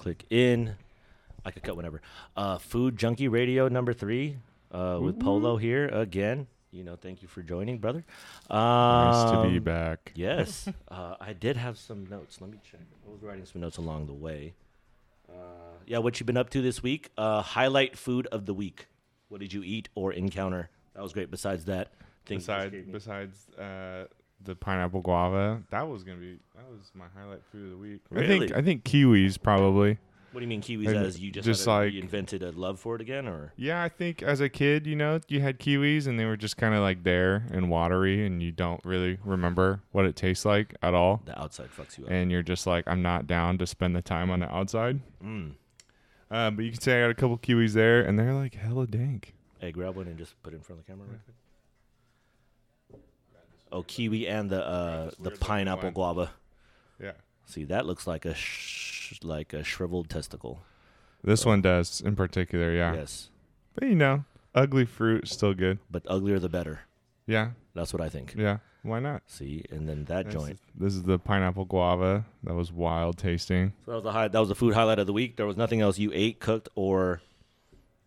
click in. I could cut whenever. Uh, Food Junkie Radio number three uh, with Ooh. Polo here again. You know, thank you for joining, brother. Um, nice to be um, back. Yes, uh, I did have some notes. Let me check. I was writing some notes along the way. Uh, yeah, what you've been up to this week? Uh, highlight food of the week. What did you eat or encounter? That was great. Besides that, thing besides besides the pineapple guava. That was gonna be that was my highlight food of the week. Really? I think I think kiwis probably. What do you mean kiwis? As you just, just a, like you invented a love for it again, or yeah, I think as a kid, you know, you had kiwis and they were just kind of like there and watery, and you don't really remember what it tastes like at all. The outside fucks you up, and you're just like, I'm not down to spend the time on the outside. Mm. Uh, but you can say I got a couple kiwis there, and they're like hella dank. Hey, grab one and just put it in front of the camera. Right Oh, kiwi and the uh, the pineapple guava. Yeah. See, that looks like a sh- like a shriveled testicle. This one does in particular, yeah. Yes, But you know, ugly fruit still good. but uglier the better. Yeah, That's what I think. yeah. Why not? See, and then that This joint. is- This is the pineapple guava that was wild tasting. So that was the high, that was the food highlight of the week. There was nothing else you ate, cooked, or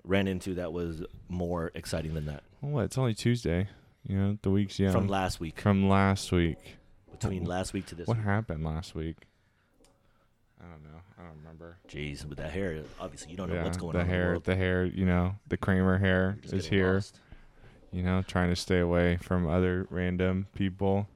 ran into that was more exciting than that. Well, it's only Tuesday. Yeah, the weeks. Yeah, from last week. From last week. Between last week to this. What week. happened last week? I don't know. I don't remember. Jeez, with that hair, obviously you don't yeah, know what's going the on. Hair, the, the hair, you know, the Kramer hair is here. Lost. You know, trying to stay away from other random people.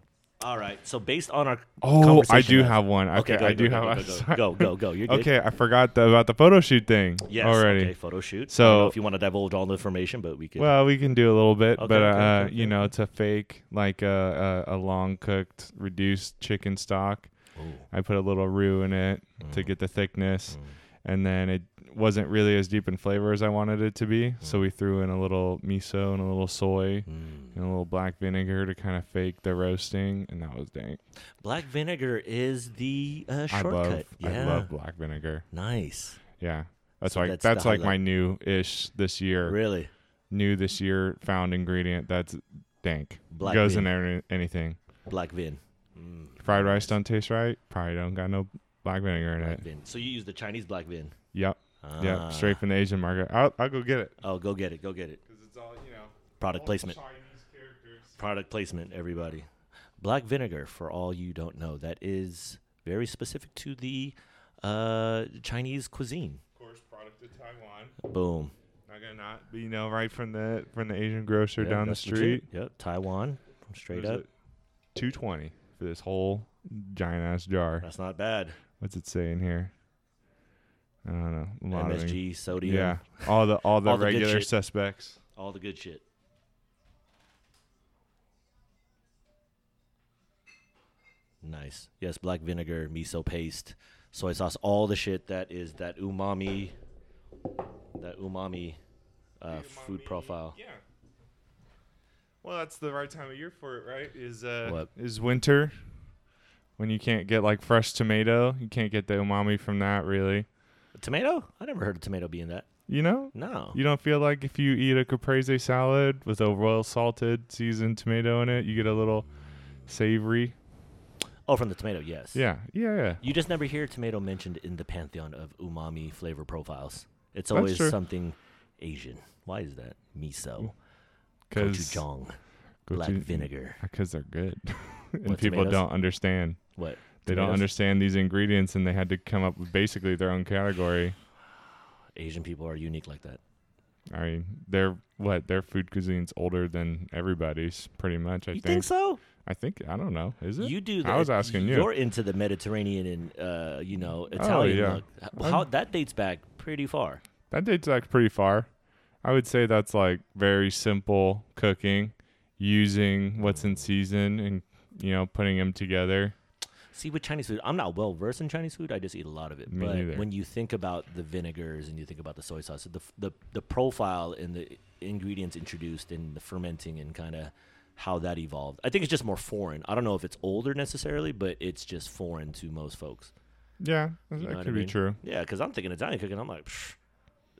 All right. So based on our oh, I do have one. Okay, okay I do go, have. Go, go, go, go. You're good. Okay, I forgot the, about the photo shoot thing. Yes. Already. Okay, photo shoot. So if you want to divulge all the information, but we can. Well, we can do a little bit, okay, but uh, uh, okay, you know, it's a fake like a a, a long cooked reduced chicken stock. Ooh. I put a little roux in it mm. to get the thickness, mm. and then it wasn't really as deep in flavor as I wanted it to be. Mm. So we threw in a little miso and a little soy mm. and a little black vinegar to kind of fake the roasting, and that was dank. Black vinegar is the uh, shortcut. I love, yeah. I love black vinegar. Nice. Yeah, that's so like that's, that's like my new ish this year. Really new this year found ingredient that's dank. Black goes vin. in anything. Black vin. Mm. Fried rice don't taste right. Probably don't got no black vinegar in black it. Vin. So you use the Chinese black vin. Yep. Yeah, straight from the Asian market. I'll, I'll go get it. Oh, go get it. Go get it. Because it's all, you know, product placement. Product placement, everybody. Black vinegar, for all you don't know, that is very specific to the uh, Chinese cuisine. Of course, product of Taiwan. Boom. Not gonna not, but you know, right from the from the Asian grocer yep, down the street. Yep, Taiwan, straight up. Two twenty for this whole giant ass jar. That's not bad. What's it saying here? I don't know. MSG, sodium. Yeah, all the all the all regular the suspects. All the good shit. Nice. Yes, black vinegar, miso paste, soy sauce, all the shit that is that umami, that umami, uh, umami food profile. Yeah. Well, that's the right time of year for it, right? Is uh, what? is winter when you can't get like fresh tomato. You can't get the umami from that really. A tomato? I never heard of tomato being that. You know? No. You don't feel like if you eat a caprese salad with a royal salted seasoned tomato in it, you get a little savory. Oh, from the tomato, yes. Yeah, yeah, yeah. You just never hear tomato mentioned in the pantheon of umami flavor profiles. It's always something Asian. Why is that? Miso, gochujang, black vinegar. Uh, because they're good, and people tomatoes? don't understand. What? They don't understand these ingredients, and they had to come up with basically their own category. Asian people are unique like that. I mean, their what their food cuisine's older than everybody's, pretty much. I you think. think so. I think I don't know. Is it? You do. The, I was asking you're you. You're into the Mediterranean and uh, you know oh, Italian. Oh, yeah. Look. How, that dates back pretty far. That dates back pretty far. I would say that's like very simple cooking, using what's in season and you know putting them together. See, with Chinese food, I'm not well versed in Chinese food. I just eat a lot of it. Me but neither. when you think about the vinegars and you think about the soy sauce, the the the profile and the ingredients introduced and the fermenting and kind of how that evolved. I think it's just more foreign. I don't know if it's older necessarily, but it's just foreign to most folks. Yeah, that, you know that could I mean? be true. Yeah, because I'm thinking Italian cooking, I'm like. Psh,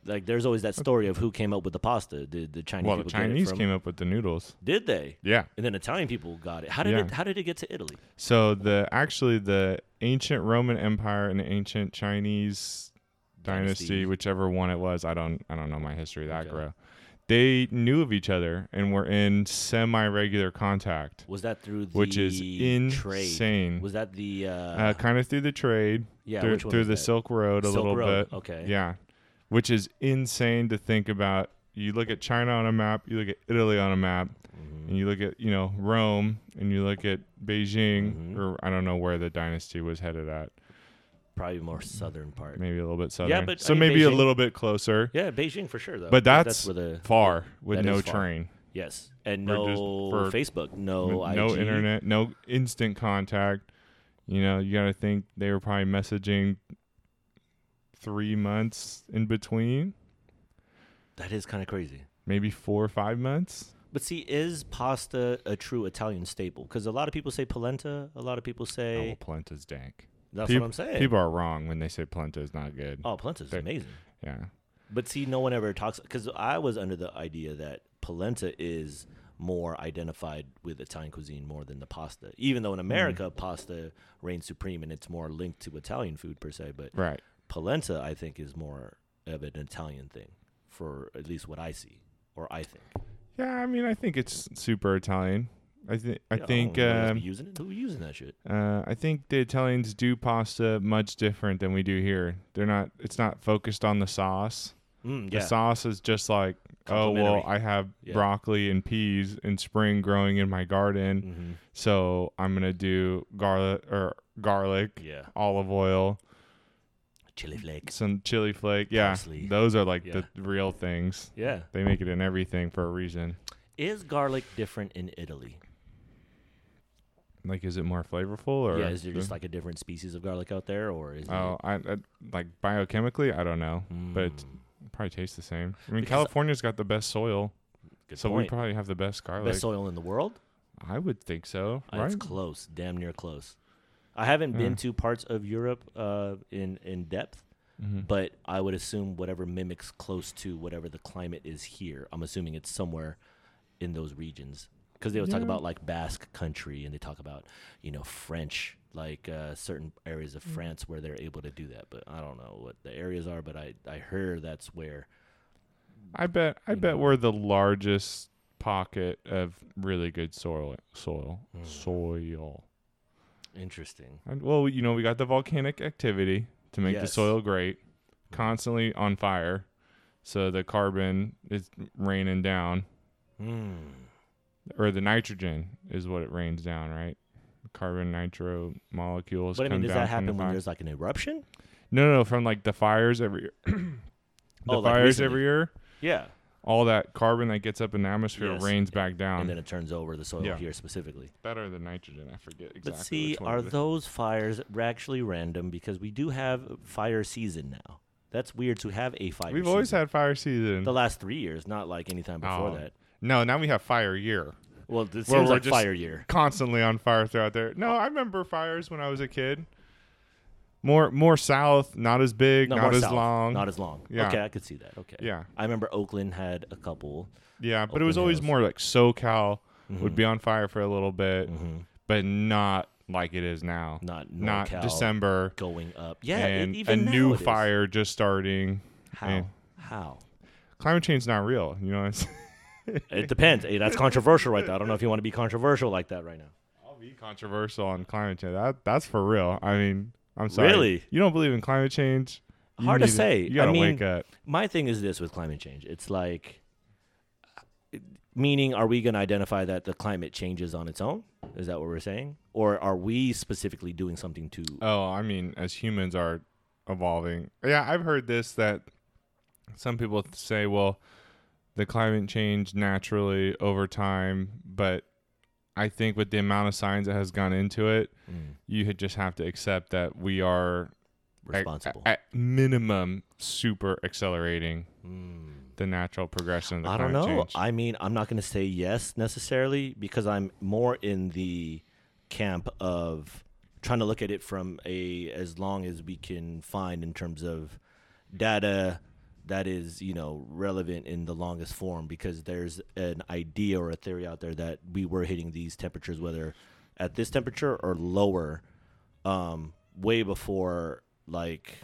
like there's always that story of who came up with the pasta. Did the Chinese? Well, the Chinese from, came up with the noodles. Did they? Yeah. And then Italian people got it. How did yeah. it? How did it get to Italy? So the actually the ancient Roman Empire and the ancient Chinese dynasty, dynasty whichever one it was, I don't I don't know my history that okay. Grow. They knew of each other and were in semi-regular contact. Was that through the which is insane? Trade? Was that the uh, uh, kind of through the trade? Yeah, through, through the that? Silk Road a Silk little Road. bit. Okay. Yeah, which is insane to think about. You look at China on a map, you look at Italy on a map, Mhm. and you look at you know Rome, and you look at Beijing, Mhm. or I don't know where the dynasty was headed at. Probably more southern part. Maybe a little bit southern. Yeah, but, so I mean, maybe a little bit closer, Yeah, Beijing for sure though. But that's where the far with that no far. train, yes, and no for- Facebook, no no IG. internet, no instant contact. You know, you got to think they were probably messaging three months in between, That is kind of crazy. maybe four or five months. But see, is pasta a true Italian staple? Because a lot of people say polenta. A lot of people Oh, say well, polenta's dank. that's peop- what I'm saying. People are wrong when they say polenta is not good. oh, polenta is amazing. Yeah. But see, no one ever talks because I was under the idea that polenta is more identified with Italian cuisine more than the pasta. Even though in Mm-hmm. America, pasta reigns supreme and it's more linked to Italian food per se. But Right. Polenta, I think, is more of an Italian thing, for at least what I see or I think. Yeah, I mean, I think it's super Italian. I think I Yeah, think don't know, nobody else um, using it. Who using that shit? uh, I think the Italians do pasta much different than we do here. They're not. It's not focused on the sauce. Mm, The sauce is just like, oh well, I have Yeah. broccoli and peas in spring growing in my garden, hmm so I'm gonna do garlic or garlic, yeah. olive oil, Chili flakes. some chili flake. Yeah, Parsley. those are like Yeah. the real things. Yeah. They make it in everything for a reason. Is garlic different in Italy? Like, is it more flavorful or? yeah, is there just like a different species of garlic out there, or is Oh, I, I like biochemically, I don't know. it? but Mm, Probably tastes the same. I mean, Because- California's got the best soil, good so we point. probably have the best garlic. Best soil in the world? I would think so, Uh, right? It's close, damn near close. I haven't Yeah. been to parts of Europe uh, in in depth, Mhm. but I would assume whatever mimics close to whatever the climate is here. I'm assuming it's somewhere in those regions because they would talk about like Basque country and they talk about you know French, like uh, certain areas of Mm. France where they're able to do that. But I don't know what the areas are. But I I heard that's where. I bet. I bet know. we're the largest pocket of really good soil. Soil. Mm. Soil. Interesting. And, well, you know, we got the volcanic activity to make the Yes. soil great, constantly on fire, so the carbon is raining down, Hmm. or the nitrogen is what it rains down, right? Carbon nitro molecules. But I come mean, does down that from the happen when fire. there's like an eruption? No, no, from like the fires every year. the Oh, like fires recently. every year, Yeah. All that carbon that gets up in the atmosphere Yes. rains back down. and then it turns over the soil Yeah. here specifically. Better than nitrogen. I forget exactly. but see, are is. those fires actually random? Because we do have fire season now. That's weird to have a fire. We've always had fire season. the last three years, not like any time before Oh. that. no, now we have fire year. Well, it seems like fire year. Constantly on fire throughout there. No, oh. I remember fires when I was a kid. More, more south, not as big, No, not more as south, long. Not as long. Yeah. Okay, I could see that. Okay. yeah, I remember Oakland had a couple. yeah, but it was Open always house. more like SoCal would be on fire for a little bit, Mhm. but not like it is now. not Not NorCal December going up. Yeah, and even a now new it is. fire just starting. How? and- How? Climate change is not real. You know, what I'm saying? It depends. Hey, that's controversial right there. I don't know if you want to be controversial like that right now. I'll be controversial on climate change. That that's for real. I mean, I'm sorry. Really? You don't believe in climate change? You Hard to say. You gotta I mean, wake up. my thing is this with climate change. It's like, meaning, are we going to identify that the climate changes on its own? Is that what we're saying? Or are we specifically doing something to? Oh, I mean, as humans are evolving. Yeah, I've heard this that some people say, well, the climate change naturally over time, but I think with the amount of science that has gone into it, Mm, you just have to accept that we are responsible. at, minimum super accelerating Mm. the natural progression of the I don't know. change. I mean, I'm not going to say yes necessarily because I'm more in the camp of trying to look at it from a as long as we can find in terms of data that is you know relevant in the longest form because there's an idea or a theory out there that we were hitting these temperatures whether at this temperature or lower um way before like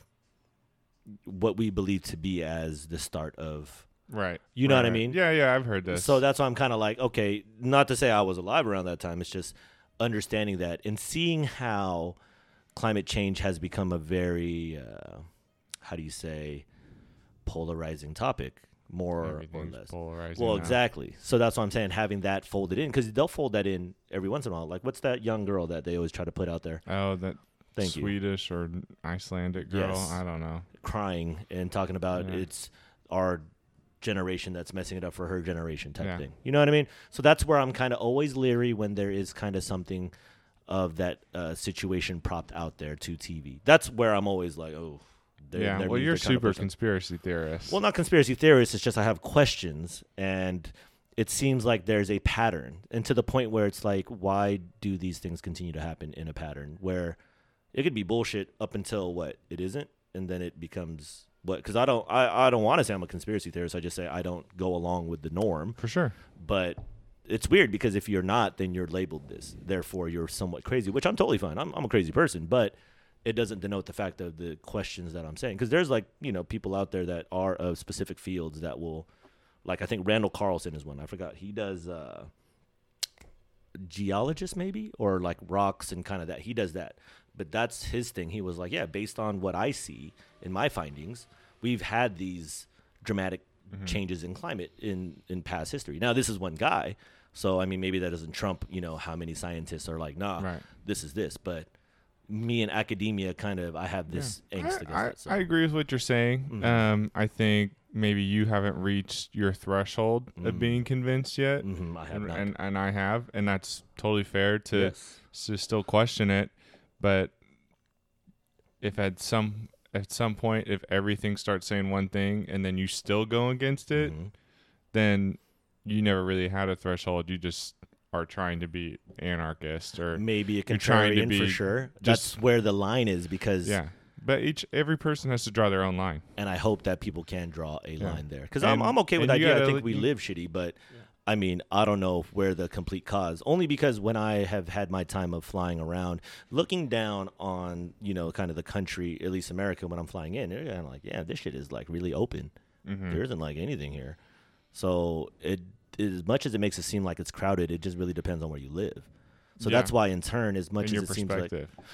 what we believe to be as the start of Right. You know Right, what I right. mean? Yeah, yeah, I've heard this. So that's why I'm kind of like, okay, not to say I was alive around that time. It's just understanding that and seeing how climate change has become a very, uh, how do you say, polarizing topic, more or less. polarizing. Well, now. exactly. So that's what I'm saying. Having that folded in because they'll fold that in every once in a while. Like, what's that young girl that they always try to put out there, Oh, that Thank you. Swedish or Icelandic girl. Yes. I don't know. crying and talking about Yeah. it's our generation that's messing it up for her generation type Yeah. thing. You know what I mean? So that's where I'm kind of always leery when there is kind of something of that uh, situation propped out there to TV. That's where I'm always like, oh, there- yeah. there Well, you're they're kind of super conspiracy theorist. Well, not conspiracy theorists. It's just I have questions, and it seems like there's a pattern, and to the point where it's like, why do these things continue to happen in a pattern where it could be bullshit up until what it isn't, and then it becomes what? Because I don't, I, I don't want to say I'm a conspiracy theorist. I just say I don't go along with the norm, for sure. but. It's weird because if you're not, then you're labeled this. Therefore, you're somewhat crazy, which I'm totally fine. I'm, I'm a crazy person, but it doesn't denote the fact of the questions that I'm saying. Because there's like you know people out there that are of specific fields that will, like I think Randall Carlson is one. I forgot he does uh, geologist maybe or like rocks and kind of that. He does that, but that's his thing. He was like, yeah, based on what I see in my findings, we've had these dramatic Mm-hmm. changes in climate in in past history. Now this is one guy, so I mean maybe that doesn't trump you know how many scientists are like, nah, Right. this is this, but me and academia kind of I have this Yeah. angst against I, it. So. I, I agree with what you're saying. Mhm. Um, I think maybe you haven't reached your threshold of Mm. being convinced yet, Mhm, I have and, not. and and I have, and that's totally fair to yes. to still question it. But if at some at some point, if everything starts saying one thing and then you still go against it, Mhm. then you never really had a threshold. You just are trying to be anarchist or maybe a you're trying to contrarian for sure. just- That's where the line is because, yeah. But each every person has to draw their own line. and I hope that people can draw a Yeah. line there because I'm I'm okay with and that. you Yeah, I think we you- live shitty, but I mean I don't know where the complete cause. Only because when I have had my time of flying around, looking down on you know kind of the country, at least America, when I'm flying in, you're kind of like, yeah, this shit is like really open. Mhm. There isn't like anything here. So it as much as it makes it seem like it's crowded, it just really depends on where you live. So Yeah. that's why, in turn, as much In as it seems like,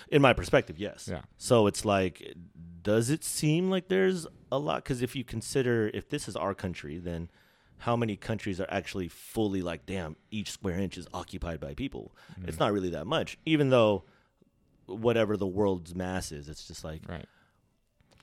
in my perspective, yes. Yeah. So it's like, does it seem like there's a lot? Because if you consider if this is our country, then how many countries are actually fully like, damn, each square inch is occupied by people? Mm-hmm. It's not really that much, even though whatever the world's mass is, it's just like Right.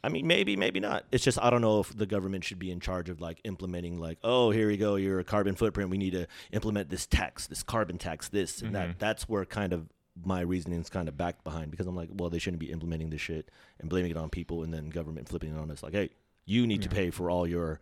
I mean, maybe, maybe not. It's just I don't know if the government should be in charge of like implementing like, oh, here we go, your carbon footprint. We need to implement this tax, this carbon tax, this and Mhm. that. That's where kind of my reasoning is kind of backed behind because I'm like, well, they shouldn't be implementing this shit and blaming it on people and then government flipping it on us like, hey, you need to pay for all your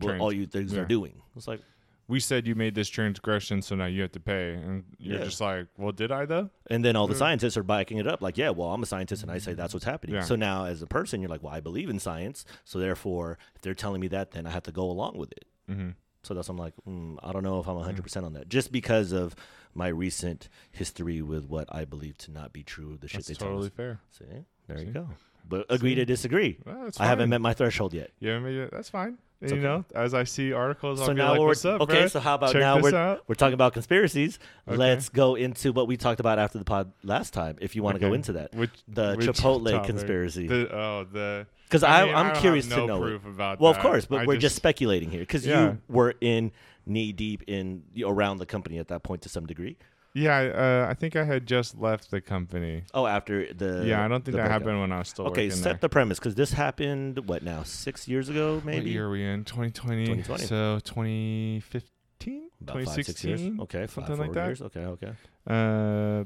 what Trans- all you things yeah. are doing. It's like, We said you made this transgression, so now you have to pay, and you're Yeah. just like, well, did I though? and then all the scientists are backing it up like, yeah, well, I'm a scientist and I say that's what's happening. Yeah. So now as a person, you're like, well, I believe in science, so therefore, if they're telling me that, then I have to go along with it. Mm-hmm. So that's I'm like, mm, I don't know if I'm 100 percent on that, just because of my recent history with what I believe to not be true. The shit That's they totally tell us. fair. See, there See? you go. But agree See? to disagree. Well, I haven't met my threshold yet. You haven't made it. That's fine. It's you okay. know, as I see articles, I'll so be now like, we're "What's up, okay. bruh? So how about Check now we're out." we're talking about conspiracies. Okay. Let's go into what we talked about after the pod last time. If you want to go into that, Which the which Chipotle topic? conspiracy. The, oh, the Because I I, mean, I, am curious have to know. it. proof about Well, that. of course, but I we're just, speculating here because Yeah. you were in knee deep in around the company at that point to some degree. Yeah. Uh, I think I had just left the company. Oh, after the yeah, I don't think that breakup. happened when I was still Okay, set there. the premise because this happened what now six years ago What maybe year are we in? 2020. 2020. So 2015, about five six 2016. years. Okay, something like that. Years. Okay, okay. Uh,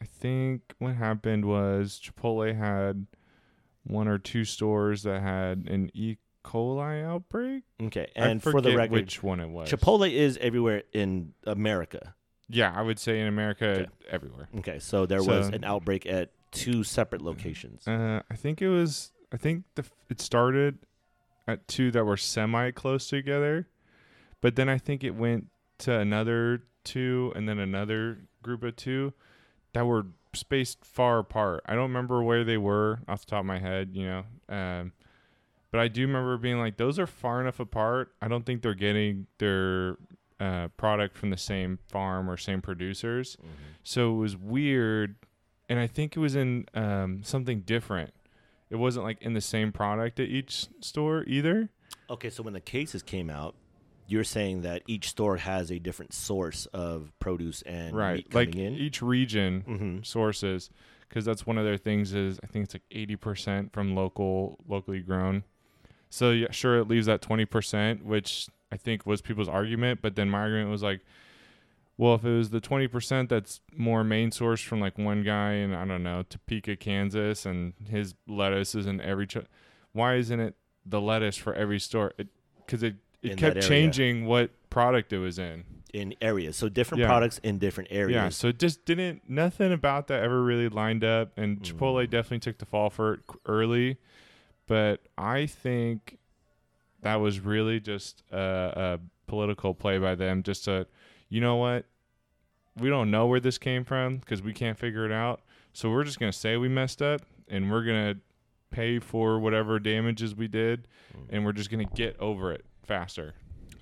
I think what happened was Chipotle had one or two stores that had an E. coli outbreak. Okay, and for the record, which one it was. Chipotle is everywhere in America. Yeah, I would say in America, Okay. everywhere. Okay, so there was an outbreak at two separate locations. Uh, I think it was. I think the it started at two that were semi close together, but then I think it went to another two, and then another group of two that were spaced far apart. I don't remember where they were off the top of my head, you know. Um, but I do remember being like, those are far enough apart. I don't think they're getting their uh, product from the same farm or same producers. Mm-hmm. So it was weird, and I think it was in um, something different. It wasn't like in the same product at each store either. Okay, so when the cases came out, you're saying that each store has a different source of produce and right, meat coming like in. each region mm-hmm. sources, because that's one of their things. Is I think it's like eighty percent from local, locally grown. So yeah, sure, it leaves that twenty percent, which I think was people's argument. But then my argument was like, well, if it was the twenty percent that's more main source from like one guy in I don't know Topeka, Kansas, and his lettuce is in every, ch- why isn't it the lettuce for every store? Because it it, In kept changing what product it was in. in areas, so different Yeah. products in different areas. Yeah, so it just didn't nothing about that ever really lined up, and Chipotle Mm. definitely took the fall for it early, but I think that was really just a, a political play by them, just to, you know what, we don't know where this came from because we can't figure it out, so we're just gonna say we messed up, and we're gonna pay for whatever damages we did, Mm. and we're just gonna get over it faster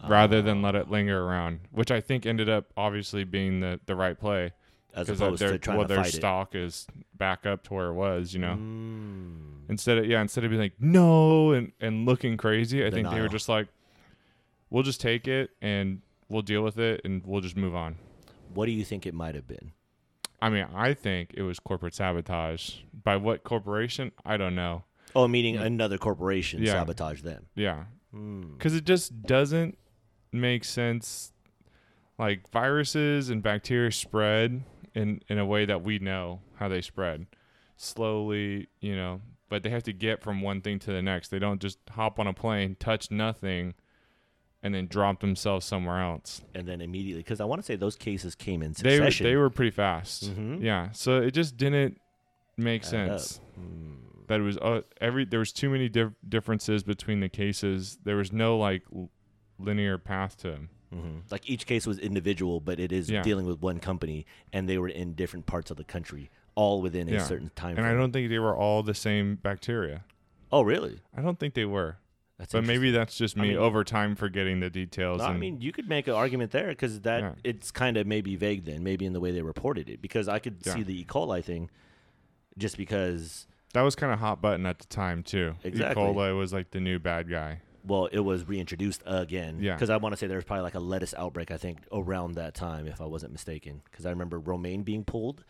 rather than Ah, let it linger around, which I think ended up obviously being the, the right play as because opposed their to trying well, to their fight stock is back up to where it was, you know. Mm. Instead of yeah, instead of being like no and and looking crazy, I think they were just like, we'll just take it and we'll deal with it and we'll just move on. What do you think it might have been? I mean, I think it was corporate sabotage. By what corporation? I don't know. Oh, meaning Yeah. another corporation Yeah. sabotage them. Yeah, Mm. because it just doesn't make sense. Like viruses and bacteria spread in in a way that we know how they spread, slowly, you know. But they have to get from one thing to the next. They don't just hop on a plane, touch nothing, and then drop themselves somewhere else. And then immediately, because I want to say those cases came in They were, succession. they were pretty fast. Mhm. Yeah, so it just didn't make Add sense. Mm. that it was uh, every there was too many dif- differences between the cases. There was no like l- linear path to them. Hmm Like each case was individual, but it is Yeah. dealing with one company, and they were in different parts of the country, all within a certain time. And I don't think they were all the same bacteria. Oh, really? I don't think they were. That's But maybe that's just I me mean- over time forgetting the details. No, I mean, you could make an argument there because that Yeah. it's kind of maybe vague then, maybe in the way they reported it. Because I could Yeah. see the E. coli thing, just because that was kind of hot button at the time too. Exactly. E. coli was like the new bad guy. Well, it was reintroduced again. Yeah. Because I want to say there was probably like a lettuce outbreak. I think around that time, if I wasn't mistaken, because I remember romaine being pulled,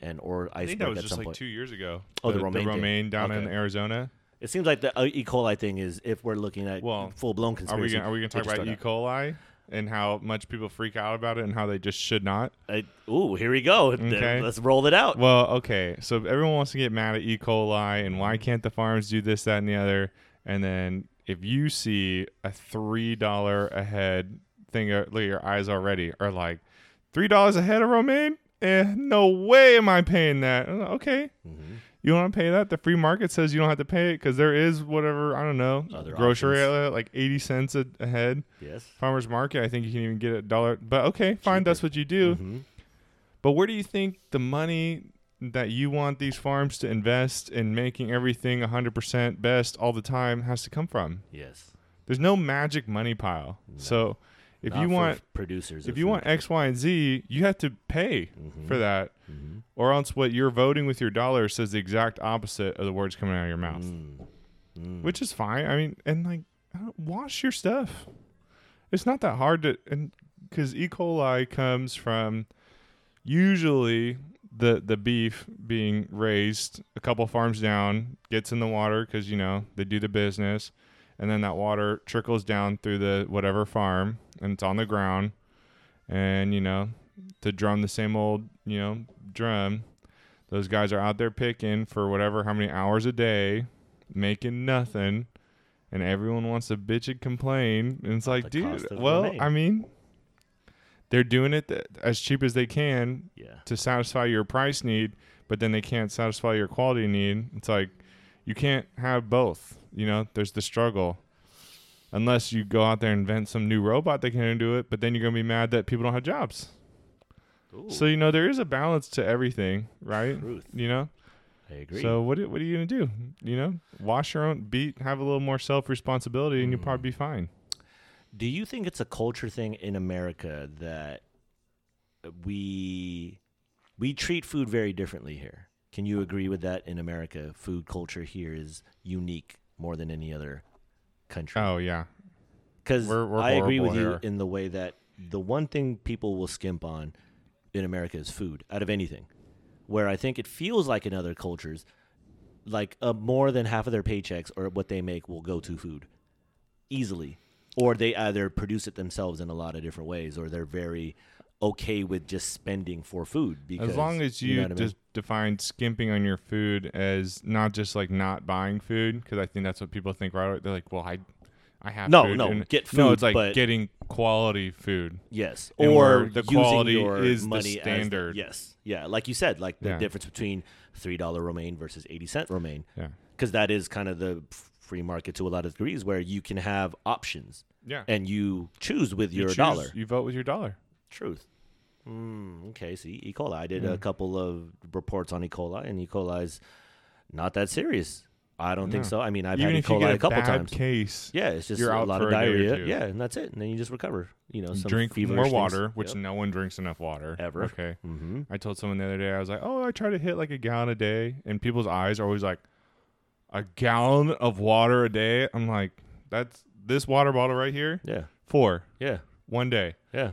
and or I think that was just like point. two years ago. Oh, the romaine thing. romaine down in Arizona. It seems like the uh, E. coli thing is if we're looking at Well, full blown Are we conspiracy. are we gonna talk about E. coli and how much people freak out about it and how they just should not? I, ooh, here we go. Okay. Let's roll it out. Well, okay. So if everyone wants to get mad at E. coli and why can't the farms do this, that, and the other, and then if you see a three dollar a head thing, uh, look, your eyes already are like three dollars a head of romaine. Eh, no way am I paying that. Like, Okay, Mhm. you want to pay that? The free market says you don't have to pay it because there is whatever I don't know Other grocery outlet like eighty cents a, a head. Yes. Farmers market, I think you can even get a dollar. But okay, fine, that's what you do. Mhm. But where do you think the money that you want these farms to invest in making everything 100% best all the time has to come from? Yes. There's no magic money pile. No. So if Not you want producers, if you want X, Y, and Z, you have to pay Mm-hmm. for that, or else what you're voting with your dollar says the exact opposite of the words coming out of your mouth, Mm. which is fine. I mean, and like, wash your stuff. It's not that hard to, and because E. coli comes from usually the the beef being raised a couple farms down gets in the water because you know they do the business. And then that water trickles down through the whatever farm and it's on the ground. And you know to drum the same old you know drum those guys are out there picking for whatever how many hours a day making nothing. And everyone wants to bitch and complain. And it's like the dude well i mean they're doing it th- as cheap as they can yeah. to satisfy your price need, but then they can't satisfy your quality need. It's like you can't have both. You know, there's the struggle. Unless you go out there and invent some new robot that can do it, but then you're gonna be mad that people don't have jobs. So you know there is a balance to everything, right? Truth. You know. I agree. So what are- what are you gonna do? You know, wash your own beat, have a little more self responsibility, and you'll mm. probably be fine. Do you think it's a culture thing in America that we we treat food very differently here? Can you agree with that in America? Food culture here is unique more than any other country. Oh yeah, we're I agree with horrible you in the way that the one thing people will skimp on in America is food out of anything. Where I think it feels like in other cultures, like uh, more than half of their paychecks or what they make will go to food easily. Or they either produce it themselves in a lot of different ways, or they're very okay with just spending for food. Because as long as you, know what I mean? just define skimping on your food as not just like not buying food, because I think that's what people think. Right? They're like, well, I, I have No, food. no, and- get No, food, it's like getting quality food. Yes, or the quality is the standard. yes, yeah, like you said, like the Yeah. difference between three dollar romaine versus eighty cent romaine, Yeah, because that is kind of the free market to a lot of degrees, where you can have options yeah. and you choose with You your choose- dollar. You vote with your dollar. Truth. Mm, okay, see, E. coli. I did Yeah. a couple of reports on E. coli, and E. coli's not that serious. I don't think so. I mean, I've Even had E. coli get a couple times. case, Yeah, it's just a out lot of a diarrhea. Yeah, and that's it. And then you just recover. You know, some drink more things. water, which Yep. no one drinks enough water Ever. Okay. Mm-hmm. I told someone the other day, I was like, "Oh, I try to hit like a gallon a day," and people's eyes are always like, "A gallon of water a day." I'm like, "That's this water bottle right here, Yeah, four yeah, one day." yeah.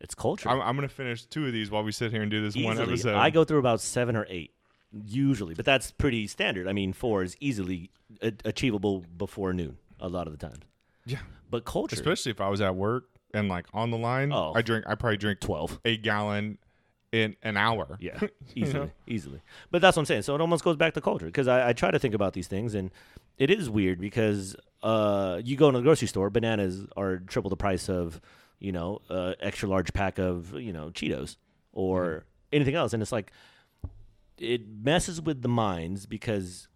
It's culture. I'm, I'm gonna finish two of these while we sit here and do this one Easily. episode. I go through about seven or eight usually, but that's pretty standard. I mean, four is easily a- achievable before noon a lot of the times. yeah, But culture, especially if I was at work and like on the line. Oh. I drink. I probably drink twelve. a gallon in an hour. Yeah, easily, easily. But that's what I'm saying. So it almost goes back to culture because I, I try to think about these things, and it is weird because uh, you go into the grocery store, bananas are triple the price of you know uh, extra large pack of you know Cheetos or Mm-hmm. anything else, and it's like it messes with the minds because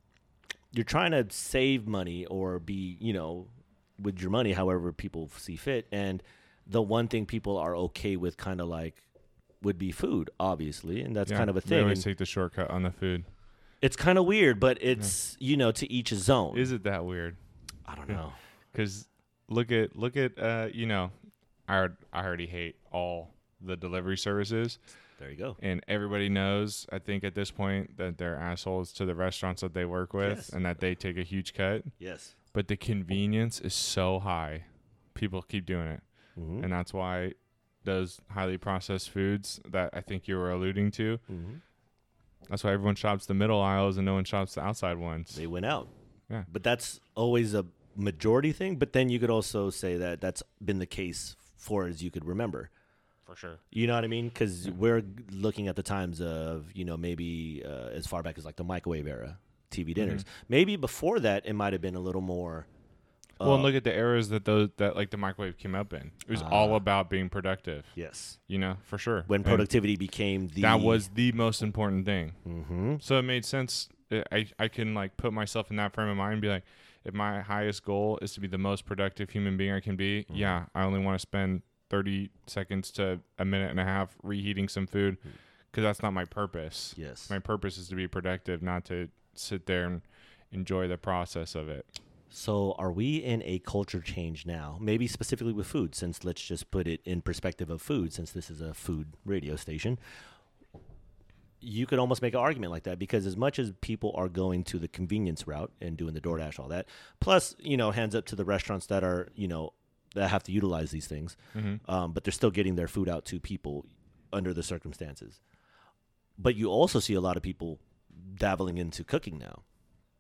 you're trying to save money or be you know with your money however people see fit, and the one thing people are okay with, kind of like would be food, obviously, and that's Yeah, kind of a They thing. always and take the shortcut on the food. it's kind of weird, but it's you know to each his own. Is it that weird? I don't know. Because look at look at uh, you know, I I already hate all the delivery services, There you go. and everybody knows. I think at this point that they're assholes to the restaurants that they work with, Yes. and that they take a huge cut. Yes. But the convenience is so high, people keep doing it, Mm-hmm. and that's why those highly processed foods that I think you were alluding to. mm-hmm. That's why everyone shops the middle aisles and no one shops the outside ones. They went out. Yeah. But that's always a majority thing. But then you could also say that that's been the case for as you could remember. For sure. You know what I mean? Because we're looking at the times of you know maybe uh, as far back as like the microwave era, TV dinners. Maybe before that it might have been a little more. Mm-hmm. Well, and uh, look at the eras that those that like the microwave came up in. It was all Ah. about being productive. yes, You know, for sure. when And productivity became the that was the most important thing. hmm So it made sense. I- I can like put myself in that frame of mind and be like, if my highest goal is to be the most productive human being I can be, Mm-hmm. yeah, I only want to spend thirty seconds to a minute and a half reheating some food Mm. because that's not my purpose. Yes. My purpose is to be productive, not to sit there and enjoy the process of it. So, are we in a culture change now? Maybe specifically with food, since let's just put it in perspective of food, since this is a food radio station. You could almost make an argument like that because as much as people are going to the convenience route and doing the DoorDash, all that, plus, you know, hands up to the restaurants that are, you know, that have to utilize these things, Mm-hmm. um, but they're still getting their food out to people under the circumstances. But you also see a lot of people dabbling into cooking now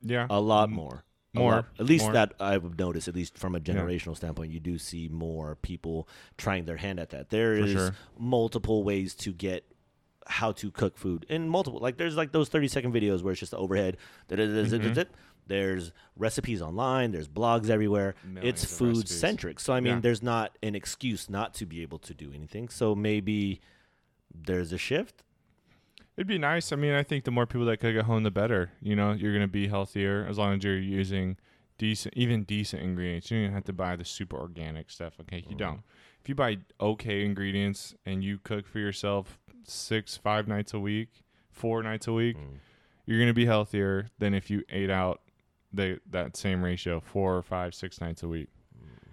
Yeah, a lot more. A more, lot. At least more. that I've noticed, at least from a generational standpoint, you do see more people trying their hand at that. There For is sure. multiple ways to get how to cook food in multiple like there's like those 30 second videos where it's just the overhead Mm-hmm. there's recipes online there's blogs everywhere Millions it's food centric so i mean Yeah. there's not an excuse not to be able to do anything so maybe there's a shift It'd be nice. I mean, I think the more people that cook at home, the better. You know, you're gonna be healthier as long as you're using decent, even decent ingredients. You don't have to buy the super organic stuff. Okay, you Mhm. don't. if you buy okay ingredients and you cook for yourself six, five nights a week, four nights a week, Mm. you're gonna be healthier than if you ate out the that same ratio four or five, six nights a week.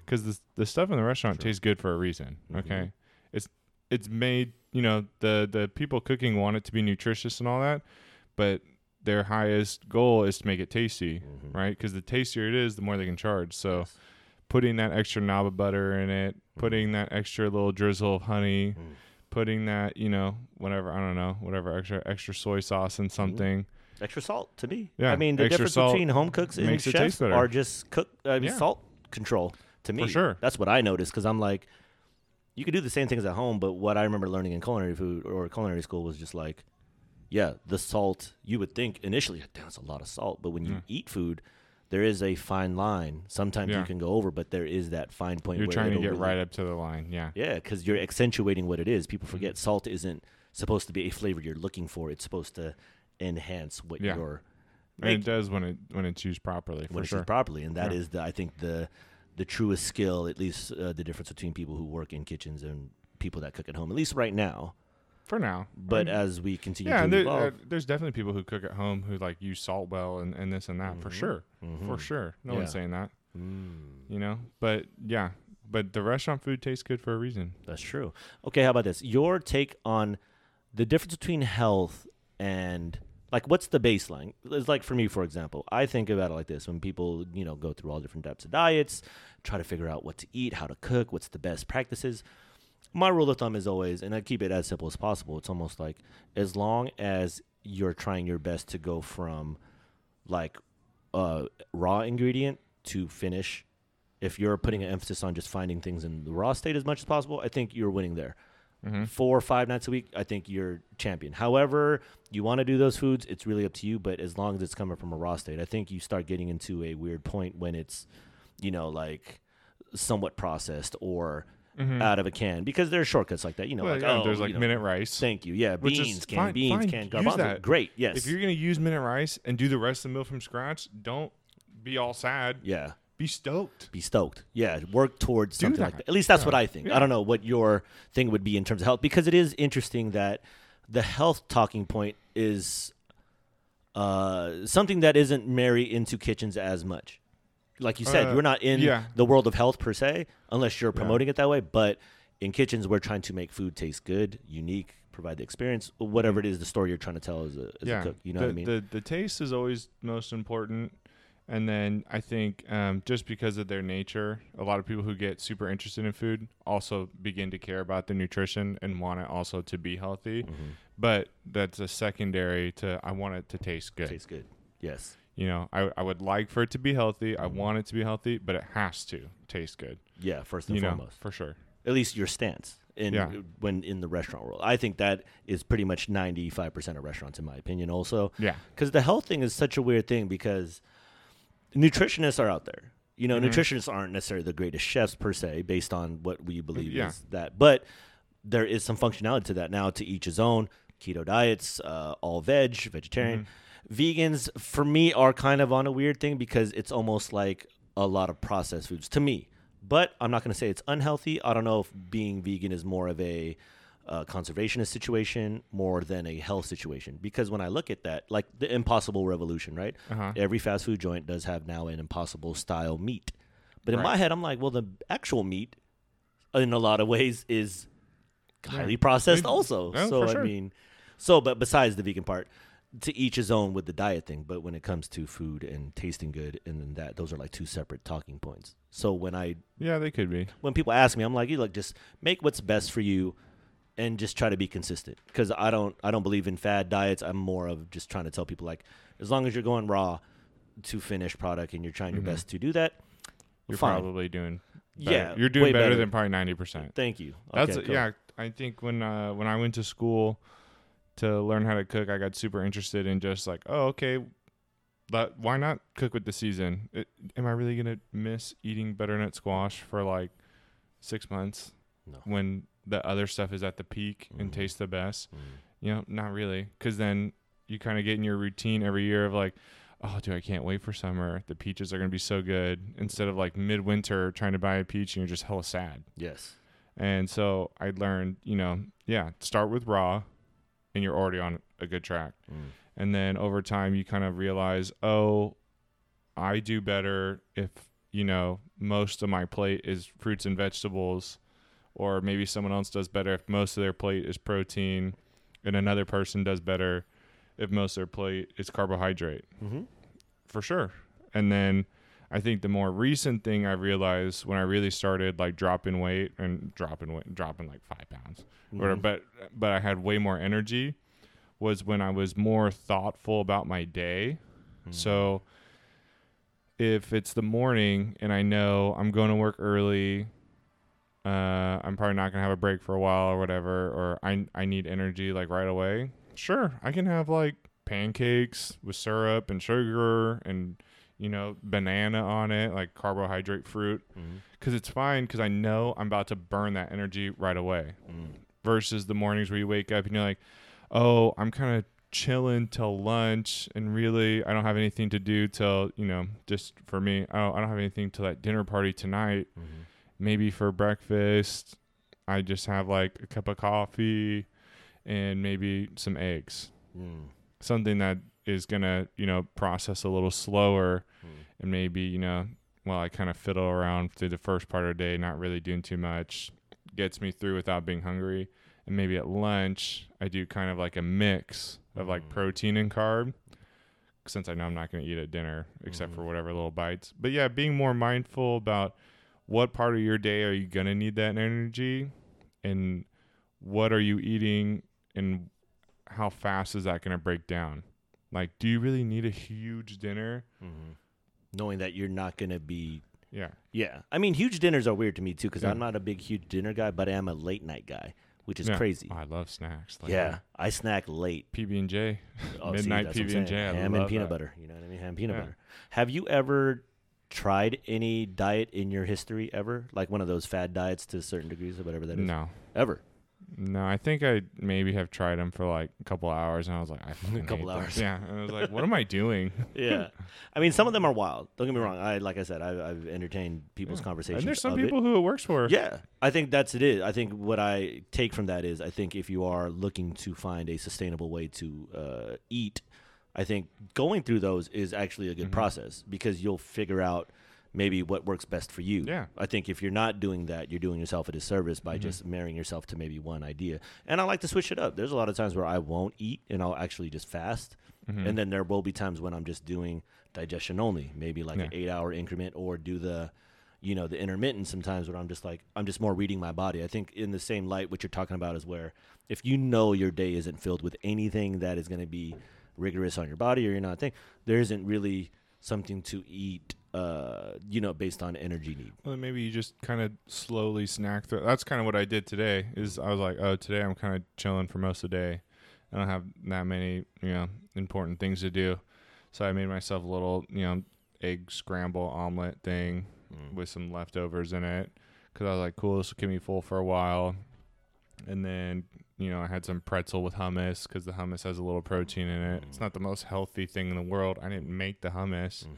Because the the stuff in the restaurant Sure. tastes good for a reason. Mhm. Okay, it's it's made. You know the the people cooking want it to be nutritious and all that, but their highest goal is to make it tasty, Mhm. right? Because the tastier it is, the more they can charge. So Yes. putting that extra knob of butter in it, putting that extra little drizzle of honey, Mm. Putting that you know whatever I don't know whatever extra extra soy sauce in something. extra salt to me. Yeah, I mean the difference between home cooks and makes it chefs better. are just cook I mean, Yeah. salt control. To me, For sure. that's what I noticed because I'm like, you could do the same things at home, but what I remember learning in culinary food or culinary school was just like, yeah, the salt. You would think initially, damn, that's a lot of salt, but when you Mm. eat food, there is a fine line. Sometimes Yeah. you can go over, but there is that fine point. You're where trying to get really- right up to the line. Yeah. Yeah, because you're accentuating what it is. People Mm-hmm. forget salt isn't supposed to be a flavor you're looking for. It's supposed to enhance what Yeah. you're And it does when it when it's used properly for when it's sure. used properly, and that Yeah. is the I think the the truest skill, at least uh, the difference between people who work in kitchens and people that cook at home, at least right now. For now. But Um, as we continue yeah, there, evolve, uh, there's definitely people who cook at home who like use salt well and, and this and that for Mhm. sure, for Mhm. sure. No Yeah. one's saying that, Mm, you know. But yeah, but the restaurant food tastes good for a reason. that's true. Okay, how about this? Your take on the difference between health and like what's the baseline? It's like for me, for example, I think about it like this: when people, you know, go through all different types of diets, try to figure out what to eat, how to cook, what's the best practices. My rule of thumb is always, and I keep it as simple as possible. It's almost like as long as you're trying your best to go from like a raw ingredient to finish. If you're putting an emphasis on just finding things in the raw state as much as possible, I think you're winning there Mm-hmm. four or five nights a week, I think you're champion. However, you want to do those foods, it's really up to you. But as long as it's coming from a raw state, I think you start getting into a weird point when it's, you know, like somewhat processed or Mm-hmm. out of a can because there are shortcuts like that. You know, well, like yeah, oh, there's like know, minute rice. Thank you. Yeah, which beans, canned fine- beans, fine, canned garbanzo. Great. Yes. If you're gonna use minute rice and do the rest of the meal from scratch, don't be all sad. yeah. Be stoked. be stoked. Yeah, work towards Do something like that. that. At least that's Yeah. what I think. Yeah. I don't know what your thing would be in terms of health because it is interesting that the health talking point is uh, something that isn't married into kitchens as much. Like you said, Uh, you're not in yeah. the world of health per se, unless you're promoting it that way. But in kitchens, we're trying to make food taste good, unique, provide the experience, whatever it is, the story you're trying to tell as a, as yeah, a cook. You know the, what I mean? The the taste is always most important, and then I think um, just because of their nature, a lot of people who get super interested in food also begin to care about the nutrition and want it also to be healthy. Mhm. But that's a secondary to I want it to taste good. Tastes good. Yes. You know, I I would like for it to be healthy. I want it to be healthy, but it has to taste good. Yeah. First and you know, foremost. for sure. at least your stance in Yeah. when in the restaurant world. I think that is pretty much 95% of restaurants in my opinion also Yeah. cuz the health thing is such a weird thing because nutritionists are out there. You know, Mhm. nutritionists aren't necessarily the greatest chefs per se based on what we believe Yeah. is that. But there is some functionality to that now to each his own. Keto diets, uh, all veg, vegetarian. Vegans for me are kind of on a weird thing because it's almost like a lot of processed foods to me. But I'm not going to say it's unhealthy. I don't know if being vegan is more of a uh, conservationist situation more than a health situation. Because when I look at that, like the Impossible Revolution, right? Uh-huh. Every fast food joint does have now an Impossible style meat. But in Right. my head, I'm like, well, the actual meat, in a lot of ways, is highly Yeah. processed also. yeah, so for I mean, so but besides the vegan part, to each his own with the diet thing. But when it comes to food and tasting good, and then that, those are like two separate talking points. So when I Yeah, they could be. when people ask me, I'm like, you look, just make what's best for you, and just try to be consistent. Because I don't, I don't believe in fad diets. I'm more of just trying to tell people like, as long as you're going raw to finish product and you're trying your Mhm. best to do that, You're fine. probably doing. Better. yeah, you're doing way better, than probably ninety percent. Thank you. That's cool. yeah. I think when uh, when I went to school to learn how to cook, I got super interested in just like, oh, okay, but why not cook with the season? It, am I really gonna miss eating butternut squash for like six months No. when the other stuff is at the peak and Mhm. tastes the best? Mm. You know, not really, because then you kind of get in your routine every year of like. Oh, dude, I can't wait for summer. The peaches are gonna be so good. Instead of like midwinter trying to buy a peach and you're just hella sad. Yes. And so I learned, you know, yeah, start with raw and you're already on a good track. Mm. And then over time you kind of realize, oh, I do better if, you know, most of my plate is fruits and vegetables or maybe someone else does better if most of their plate is protein and another person does better if most of their plate is carbohydrate Mm-hmm. for sure. And then I think the more recent thing I realized when I really started like dropping weight and dropping weight, dropping like five pounds, Mm-hmm. or but but I had way more energy, was when I was more thoughtful about my day. Mm-hmm. So if it's the morning and I know I'm going to work early, uh, I'm probably not gonna have a break for a while or whatever, or I I need energy like right away. Sure, I can have like pancakes with syrup and sugar and you know banana on it, like carbohydrate fruit, because it's fine because I know I'm about to burn that energy right away. Mm. Versus the mornings where you wake up and you're like, oh, I'm kind of chilling till lunch and really I don't have anything to do till you know just for me I don't, I don't have anything till that dinner party tonight Mhm. maybe for breakfast I just have like a cup of coffee and maybe some eggs. Mm. Something that is gonna, you know, process a little slower. And maybe, you know, while I kind of fiddle around through the first part of the day, not really doing too much, gets me through without being hungry. And maybe at lunch I do kind of like a mix of like Mm. protein and carb. Since I know I'm not going to eat at dinner except Mhm. for whatever little bites. But yeah, being more mindful about what part of your day are you going to need that energy and what are you eating and how fast is that going to break down? Like, do you really need a huge dinner? Mhm. Knowing that you're not gonna be Yeah. Yeah, I mean, huge dinners are weird to me too because Yeah. I'm not a big huge dinner guy, but I am a late night guy, which is Yeah. crazy. Oh, I love snacks. Like yeah, I snack late. PB and J. Oh, Midnight PB and J. Ham and peanut that. butter. You know what I mean? Ham and peanut Yeah. butter. Have you ever tried any diet in your history ever? Like one of those fad diets to certain degrees or whatever that is. No, Ever? No. I think I maybe have tried them for like a couple hours, and I was like, I fucking couple hours. This. Yeah, and I was like, what am I doing? Yeah. I mean, some of them are wild. Don't get me wrong. I like I said, I, I've entertained people's Yeah. conversations. And there's some of it. people who it works for. Yeah, I think that's it. Is I think what I take from that is I think if you are looking to find a sustainable way to uh, eat, I think going through those is actually a good Mhm. process because you'll figure out maybe what works best for you. Yeah. I think if you're not doing that, you're doing yourself a disservice by Mhm. just marrying yourself to maybe one idea. And I like to switch it up. There's a lot of times where I won't eat and I'll actually just fast. Mhm. And then there will be times when I'm just doing digestion only, maybe like an eight hour increment, or do the, you know, the intermittent sometimes where I'm just like, I'm just more reading my body. I think in the same light, what you're talking about is where if you know your day isn't filled with anything that is going to be rigorous on your body or you're not think there isn't really something to eat, uh, you know, based on energy need. Well, maybe you just kind of slowly snack through. That's kind of what I did today. Is I was like, oh, today I'm kind of chilling for most of the day. I don't have that many, you know, important things to do. So I made myself a little, you know, egg scramble omelet thing Mm. with some leftovers in it because I was like, cool, this will keep me full for a while. And then, you know, I had some pretzel with hummus because the hummus has a little protein in it. It's not the most healthy thing in the world. I didn't make the hummus Mhm.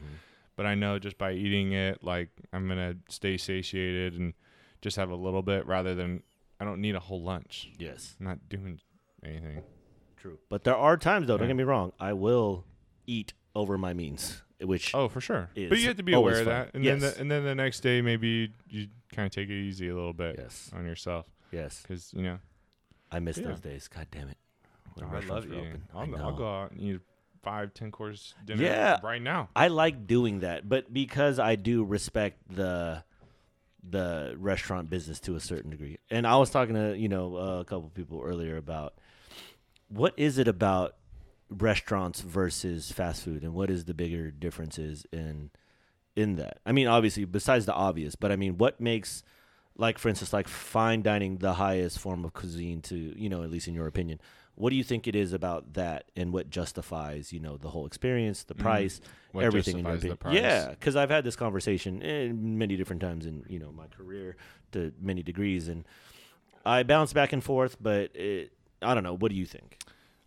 But I know just by eating it, like I'm gonna stay satiated and just have a little bit rather than I don't need a whole lunch. Yes, I'm not doing anything. true. But there are times though. Don't Yeah. get me wrong. I will eat over my means, which Oh, for sure. But you have to be aware of that, and Yes. then the, and then the next day maybe you kind of take it easy a little bit yes, on yourself yes. because you know I miss Yeah. those days. God damn it. Oh, I love were eating. I I'll, I'll go out and eat five, ten course dinner Yeah. right now. I like doing that, but because I do respect the the restaurant business to a certain degree. And I was talking to, you know, uh, a couple people earlier about what is it about restaurants versus fast food and what is the bigger differences in in that? I mean, obviously besides the obvious, but I mean, what makes like for instance like fine dining the highest form of cuisine to, you know, at least in your opinion. What do you think it is about that and what justifies, you know, the whole experience, the Mhm. price, What everything in your the opinion. price? Yeah, because I've had this conversation in many different times in you know my career to many degrees, and I bounce back and forth. But it, I don't know. What do you think?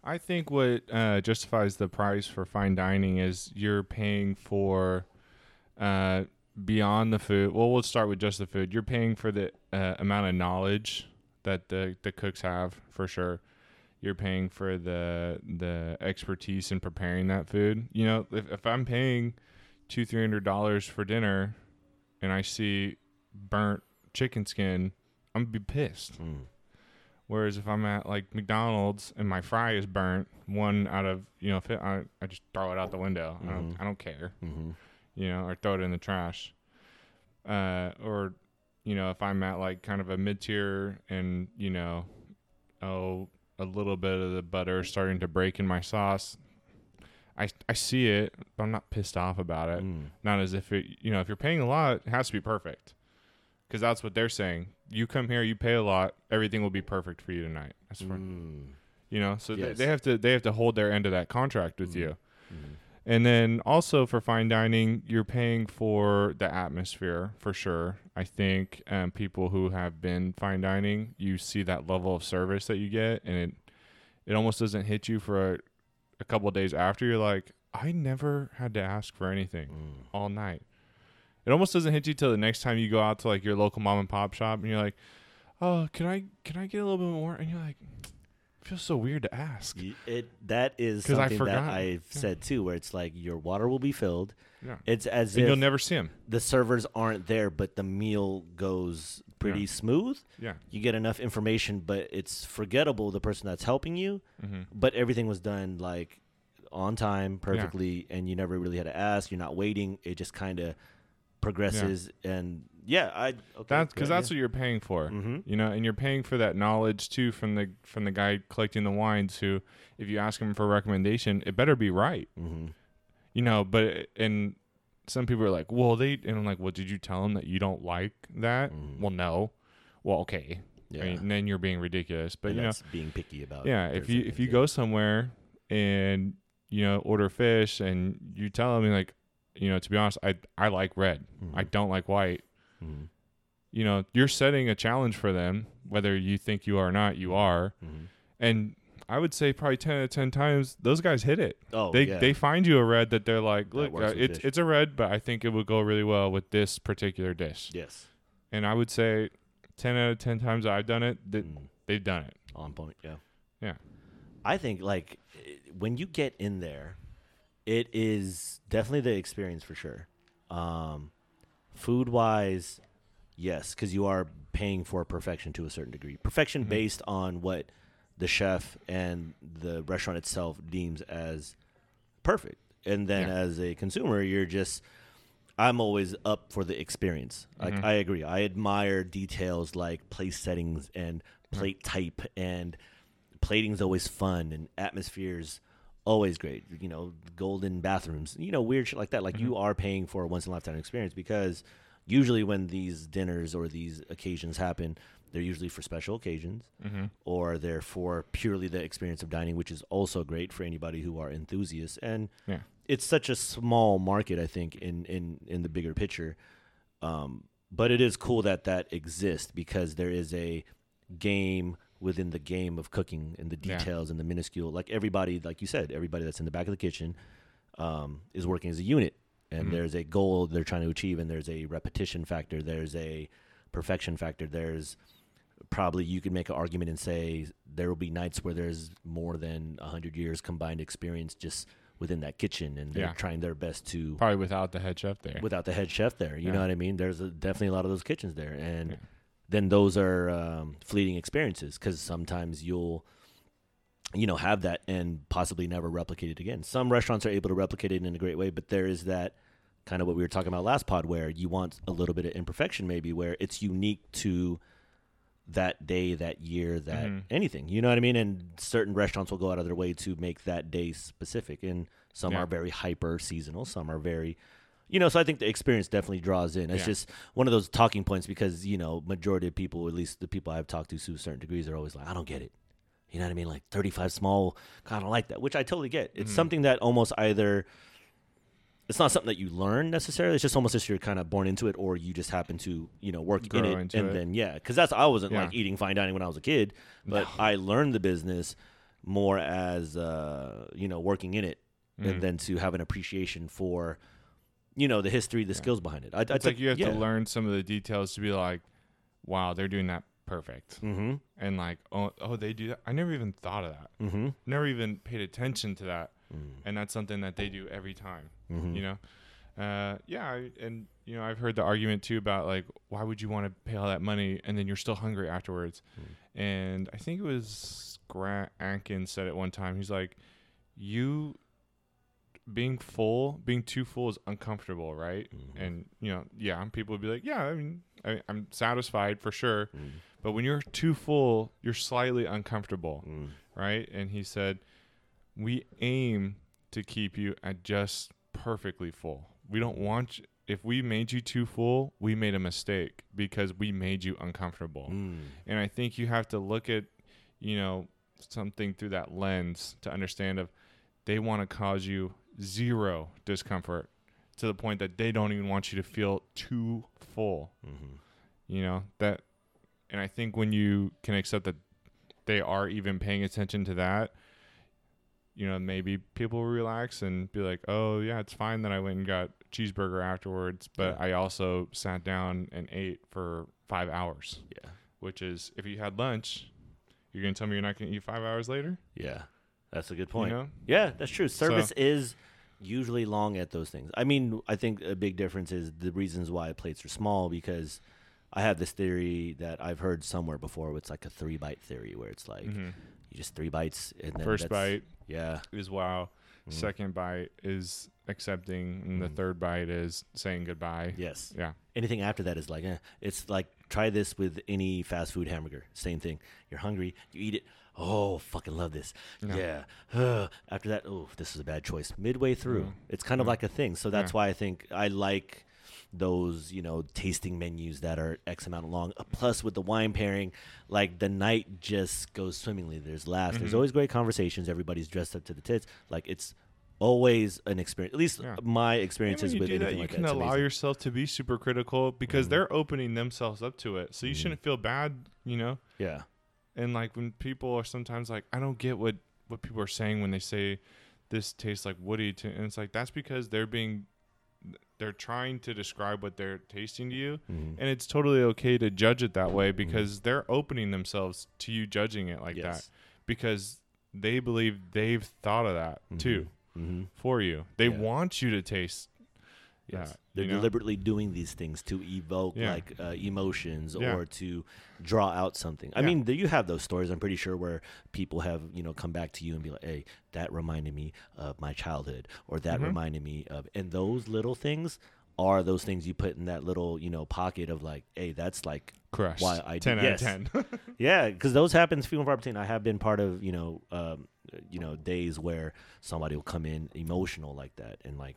I think what uh, justifies the price for fine dining is you're paying for uh, beyond the food. Well, we'll start with just the food. You're paying for the uh, amount of knowledge that the the cooks have for sure. You're paying for the the expertise in preparing that food. You know, if, if I'm paying two three hundred dollars for dinner, and I see burnt chicken skin, I'm gonna be pissed. Mm. Whereas if I'm at like McDonald's and my fry is burnt, one out of you know, I, I just throw it out the window. I don't Mhm. I don't care Mm-hmm. you know, or throw it in the trash. Uh, or, you know, if I'm at like kind of a mid tier and, you know, oh, a little bit of the butter starting to break in my sauce, I, I see it, but I'm not pissed off about it. Mm. Not as if it, you know, if you're paying a lot, it has to be perfect. Because that's what they're saying. You come here, you pay a lot, everything will be perfect for you tonight. That's for, Mm. you know, so they, Yes. they have to they have to hold their end of that contract with Mm. you. Mm. And then also for fine dining, you're paying for the atmosphere for sure. I think um, people who have been fine dining, you see that level of service that you get, and it it almost doesn't hit you for a, a couple of days after. You're like, I never had to ask for anything Mm. all night. It almost doesn't hit you till the next time you go out to like your local mom and pop shop, and you're like, Oh, can I can I get a little bit more? And you're like, it feels so weird to ask. It that is I something forgot. that I've Yeah. said too, where it's like your water will be filled. Yeah. It's as And if you'll never see him. the servers aren't there, but the meal goes pretty Yeah. smooth. Yeah. You get enough information, but it's forgettable the person that's helping you. hmm But everything was done like on time, perfectly, and you never really had to ask. You're not waiting. It just kind of progresses, and yeah, I okay, That's because that's what you're paying for. hmm you know and you're paying for that knowledge too from the from the guy collecting the wines who if you ask him for a recommendation it better be right hmm you know but and some people are like well they and i'm like well did you tell them that you don't like that Mhm. well no well okay Yeah, I mean, and then you're being ridiculous but and you know being picky about. yeah if you if you go somewhere and you know order fish and you tell them like you know to be honest i i like red yeah. i don't like white Mhm. you know you're setting a challenge for them whether you think you are or not you are Mhm. and I would say probably ten out of ten times those guys hit it. Oh, they yeah. they find you a red that they're like, look, uh, it's it's a red, but I think it would go really well with this particular dish. yes, And I would say ten out of ten times I've done it, that Mm. they've done it. on point. Yeah, Yeah. I think like when you get in there, it is definitely the experience for sure. Um, food wise, yes, because you are paying for perfection to a certain degree. Perfection Mhm. based on what the chef and the restaurant itself deems as perfect, and then Yeah. as a consumer, you're just. I'm always up for the experience. Like Mhm. I agree. I admire details like place settings and plate type and plating's always fun and atmospheres always great. You know, golden bathrooms, you know, weird shit like that. Like you Mhm. are paying for a once in a lifetime experience because usually when these dinners or these occasions happen, they're usually for special occasions Mm-hmm. or they're for purely the experience of dining, which is also great for anybody who are enthusiasts. And Yeah. it's such a small market, I think, in in in the bigger picture. Um, but it is cool that that exists because there is a game within the game of cooking and the Yeah. details and the minuscule. Like everybody, like you said, everybody that's in the back of the kitchen um, is working as a unit, and Mhm. there's a goal they're trying to achieve, and there's a repetition factor, there's a perfection factor, there's probably you could make an argument and say there will be nights where there's more than 100 years combined experience just within that kitchen and they're Yeah. trying their best to Probably without the head chef there. without the head chef there you Yeah. know what i mean there's a, definitely a lot of those kitchens there and Yeah. then those are um, fleeting experiences because sometimes you'll you know have that and possibly never replicate it again some restaurants are able to replicate it in a great way but there is that kind of what we were talking about last pod where you want a little bit of imperfection maybe where it's unique to that day that year that Mhm. anything you know what i mean and certain restaurants will go out of their way to make that day specific and some Yeah. are very hyper seasonal some are very you know so i think the experience definitely draws in it's Yeah. just one of those talking points because you know majority of people at least the people i've talked to to certain degrees are always like i don't get it you know what i mean like 35 small i don't like that which i totally get it's Mhm. something that almost either it's not something that you learn necessarily. It's just almost as you're kind of born into it, or you just happen to you know work in it, and it. then yeah, because that's I wasn't Yeah. like eating fine dining when I was a kid, but I learned the business more as uh, you know working in it, Mhm. and then to have an appreciation for you know the history, the Yeah. skills behind it. I, I took- like you have yeah. to learn some of the details to be like, wow, they're doing that perfect, Mm-hmm. and like, oh, oh, they do that. I never even thought of that. Mm-hmm. Never even paid attention to that, Mm. and that's something that they do every time. Mm-hmm. You know, uh, yeah, I- and you know, I've heard the argument too about like, why would you want to pay all that money and then you're still hungry afterwards? Mm. And I think it was Grant Ankins said it one time. He's like, you being full, being too full is uncomfortable, right? Mhm. And you know, yeah, people would be like, yeah, I mean, I, I'm satisfied for sure. Mm. But when you're too full, you're slightly uncomfortable, Mm. right? And he said, we aim to keep you at just perfectly full. We don't want you, if we made you too full, we made a mistake because we made you uncomfortable. Mm. And I think you have to look at, you know, something through that lens to understand of they want to cause you zero discomfort to the point that they don't even want you to feel too full. Mhm. You know, that and I think when you can accept that they are even paying attention to that, you know, maybe people relax and be like, "Oh, yeah, it's fine that I went and got cheeseburger afterwards, but Yeah. I also sat down and ate for 5 hours." Yeah. which is if you had lunch, you're gonna tell me you're not gonna eat five hours later. Yeah. That's a good point. You know, Yeah, that's true. Service is usually long at those things. I mean, I think a big difference is the reasons why plates are small because I have this theory that I've heard somewhere before. It's like a three bite theory where it's like Mhm. Just three bites and then first bite Yeah. is wow, Mhm. second bite is accepting, and the Mhm. third bite is saying goodbye. Yes. Yeah, Anything after that is like, eh. It's like try this with any fast food hamburger. Same thing. You're hungry, you eat it. Oh, fucking love this. Yeah. Yeah. after that, oh, this is a bad choice. Midway through, Mm. it's kind of like a thing. So that's Yeah. why I think I like those, you know, tasting menus that are X amount long. Uh, Plus, with the wine pairing, like the night just goes swimmingly. There's laughs. There's Mhm. always great conversations. Everybody's dressed up to the tits. Like it's always an experience. At least Yeah. my experiences with anything that, you like can that. allow amazing. yourself to be super critical because Mhm. they're opening themselves up to it. So you Mhm. shouldn't feel bad, you know. Yeah. And like when people are sometimes like, I don't get what what people are saying when they say this tastes like woody, to, and it's like that's because they're being they're trying to describe what they're tasting to you, Mhm. and it's totally okay to judge it that way because they're opening themselves to you judging it like that because they believe they've thought of that too Mm-hmm. for you. They Yeah. want you to taste Yes. that. They're you know? deliberately doing these things to evoke Yeah. like uh, emotions Yeah. or to draw out something. I Yeah. mean, there, you have those stories. I'm pretty sure where people have you know come back to you and be like, "Hey, that reminded me of my childhood," or "That Mhm. reminded me of," and those little things are those things you put in that little you know pocket of like, "Hey, that's like Crush. why I do- 10 out yes. of 10. yeah, because those happens few and far between. I have been part of you know, um, you know, days where somebody will come in emotional like that, and like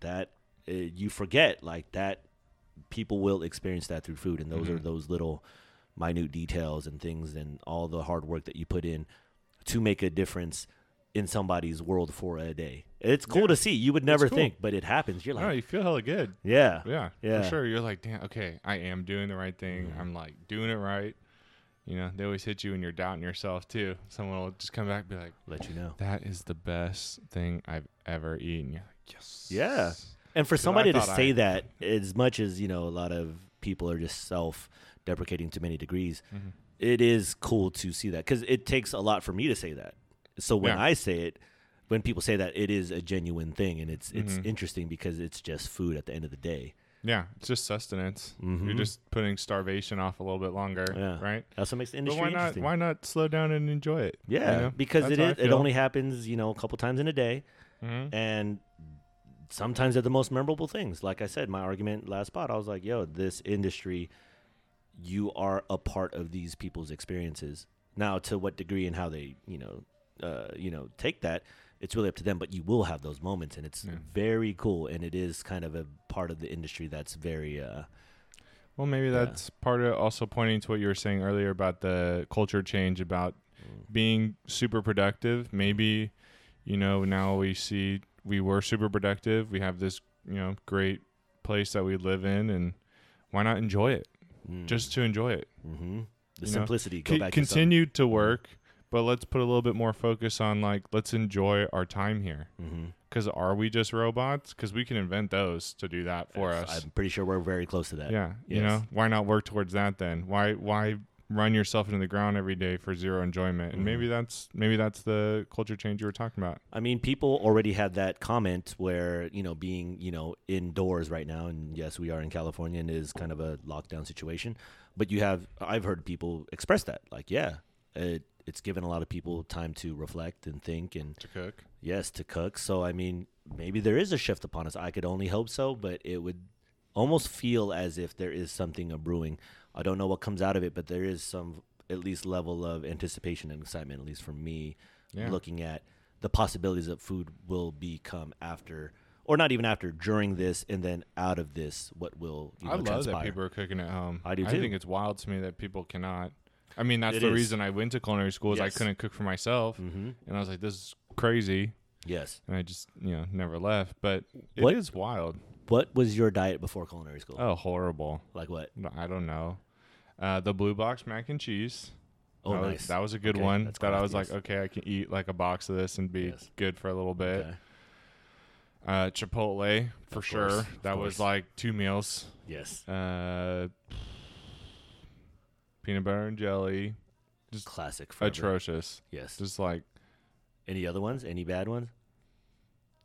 that, uh, you forget like that. People will experience that through food, and those are Mhm. those little minute details and things, and all the hard work that you put in to make a difference in somebody's world for a day. It's cool Yeah. to see. You would never cool. think, but it happens. You're like, you feel hella good. yeah, Yeah, Yeah. for sure. You're like, damn, okay, I am doing the right thing. Mhm. I'm like doing it right. You know, they always hit you when you're doubting yourself too. Someone will just come back and be like, let you know. that is the best thing I've ever eaten. You're like, yes. Yeah. And for somebody to say I- that, as much as you know, a lot of people are just self-deprecating to many degrees. Mhm. It is cool to see that because it takes a lot for me to say that. So when Yeah. I say it, when people say that, it is a genuine thing, and it's it's Mhm. interesting because it's just food at the end of the day. Yeah, it's just sustenance. You're Mhm. just putting starvation off a little bit longer, Yeah. right? That's what makes the industry But why not? Why not slow down and enjoy it? you yeah, know? because That's it is. It only happens, you know, a couple times in a day, Mhm. and sometimes they're the most memorable things. Like I said, my argument last spot, I was like, "Yo, this industry, you are a part of these people's experiences. Now, to what degree and how they, you know, uh, you know, take that, it's really up to them. But you will have those moments, and it's Yeah. very cool. And it is kind of a part of the industry that's very, uh, Well, maybe Yeah. that's part of also pointing to what you were saying earlier about the culture change about being super productive. Maybe, you know, now we see we were super productive. We have this, you know, great place that we live in, and why not enjoy it? mm, Just to enjoy it. hmm the you know, simplicity. Go C- back to continue to work, but let's put a little bit more focus on like let's enjoy our time here Because are we just robots? Because we can invent those to do that for Yes, us. I'm pretty sure we're very close to that. yeah, you know, why not work towards that then? Why why run yourself into the ground every day for zero enjoyment? And maybe mm-hmm. that's maybe that's the culture change you were talking about. I mean, people already had that comment where, you know, being, you know, indoors right now, and yes, we are in California and it is kind of a lockdown situation. But you have, I've heard people express that. Like, yeah, it, it's given a lot of people time to reflect and think and, To cook. yes, to cook. So, I mean, maybe there is a shift upon us. I could only hope so, but it would almost feel as if there is something a brewing. I don't know what comes out of it, but there is some, at least, level of anticipation and excitement, at least for me, Yeah. looking at the possibilities that food will become after, or not even after, during this, and then out of this, what will you know, I love transpire. that people are cooking at home. I do Too. I think it's wild to me that people cannot. I mean, that's It the is. reason I went to culinary school is I couldn't cook for myself, Mm-hmm. and I was like, "This is crazy," Yes. and I just you know never left. But it is wild. What was your diet before culinary school? Oh, horrible. Like what? I don't know. Uh, the blue box mac and cheese. Oh, that was, nice. that was a good Okay, one. That I was like, okay, I can eat like a box of this and be Yes. good for a little bit. Okay. Uh, Chipotle for Of sure. that course. was like two meals. Yes. Uh, peanut butter and jelly. Just Classic. Forever. atrocious. Yes. Just like, Any other ones? Any bad ones?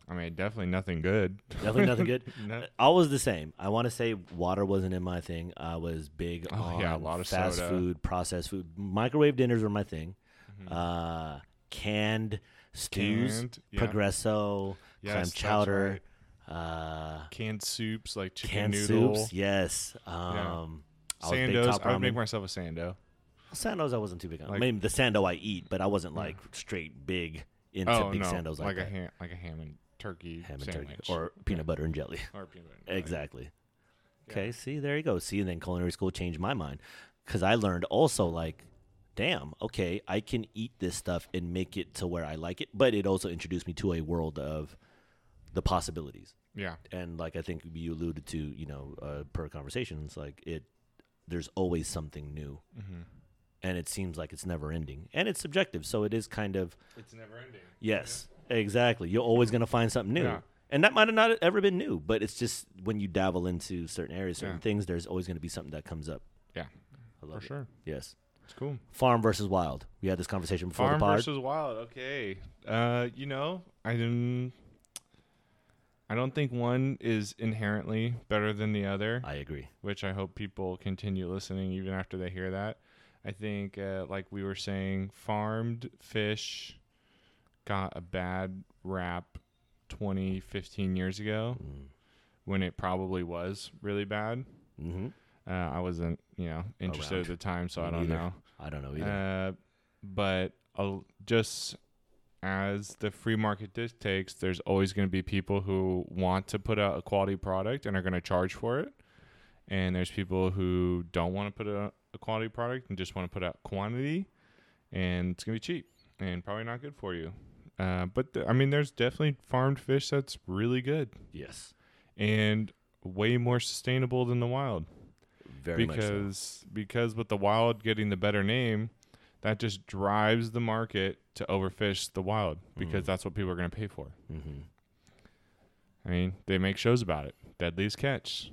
I mean, definitely nothing good. Definitely nothing good. No- I was the same. I want to say water wasn't in my thing. I was big Oh, on yeah, a lot of fast soda. food, processed food. Microwave dinners were my thing. Mhm. Uh, canned stews, Canned, yeah. progresso, Yes, clam chowder, uh, Canned soups like chicken canned noodle. soups. Yes. Um, I was Sandos. top I would make myself a sando. Sandos I wasn't too big on. Like- mean, the sando I eat, but I wasn't like straight big into oh big no, sandos like, like, a that. ham, like a ham and turkey Ham and sandwich, turkey or peanut butter and jelly. or peanut butter. and jelly. Exactly. Yeah. Okay, see, there you go. See, and then culinary school changed my mind because I learned also like, damn, okay, I can eat this stuff and make it to where I like it, but it also introduced me to a world of the possibilities. Yeah, And like I think you alluded to, you know, uh, per conversations, like it, there's always something new, mm-hmm. and it seems like it's never ending, and it's subjective, so it is kind of it's never ending. yes, exactly. You're always gonna find something new. Yeah. And that might have not ever been new, but it's just when you dabble into certain areas, certain Yeah. things, there's always going to be something that comes up. Yeah, for it. sure. Yes. It's cool. Farm versus wild. We had this conversation before Farm the pod. versus wild. Okay. Uh, you know, I didn't. I don't think one is inherently better than the other, I agree. which I hope people continue listening even after they hear that. I think, uh, like we were saying, farmed fish got a bad rap 20, 15 years ago Mm. when it probably was really bad. hmm Uh, I wasn't, you know, interested Around. at the time, so Me I don't neither. know. I don't know either. Uh, but uh, just as the free market dictates, there's always going to be people who want to put out a quality product and are going to charge for it. And there's people who don't want to put out a quality product and just want to put out quantity, and it's going to be cheap and probably not good for you. Uh, but th- I mean, there's definitely farmed fish that's really good yes. and way more sustainable than the wild Very much so. because because with the wild getting the better name, that just drives the market to overfish the wild because Mhm. that's what people are going to pay for. hmm I mean, they make shows about it. Deadliest Catch,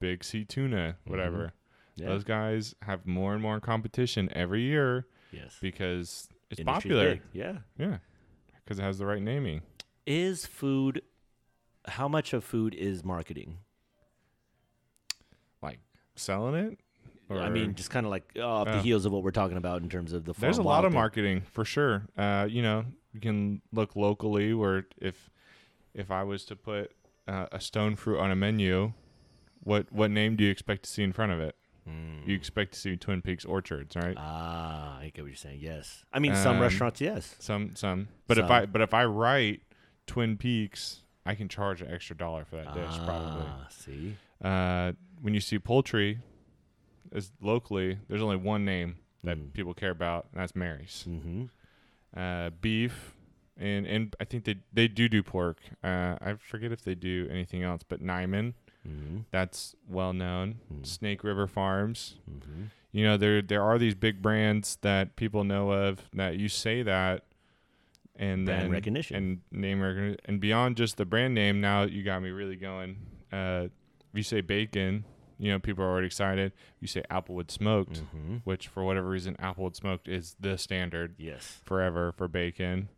Big Sea Tuna, whatever. Yeah. Those guys have more and more competition every year yes. because it's Industry's popular. big. Yeah. Yeah, because it has the right naming. Is food, how much of food is marketing? Like selling it. I mean, just kind of like off the heels of what we're talking about in terms of the There's a lot of thing. marketing for sure. Uh, you know, you can look locally where if if I was to put uh, a stone fruit on a menu, what what name do you expect to see in front of it? Mm. You expect to see Twin Peaks Orchards, right? Ah, I get what you're saying. Yes, I mean some Um, restaurants. Yes, Some some. But if Some. I but if I write Twin Peaks, I can charge an extra dollar for that dish probably. Ah, See, Uh, when you see poultry, as locally, there's only one name that Mm. people care about, and that's Mary's. mm-hmm. uh, beef, and and I think they they do do pork. Uh, I forget if they do anything else, but Niman, Mm-hmm. that's well known. Mm. Snake River Farms. Mm-hmm. You know there there are these big brands that people know of that you say that, and Brand then recognition. and name recognition, and beyond just the brand name. Now you got me really going. Uh, if you say bacon, you know people are already excited. You say applewood smoked, Mm-hmm. which for whatever reason applewood smoked is the standard Yes. forever for bacon.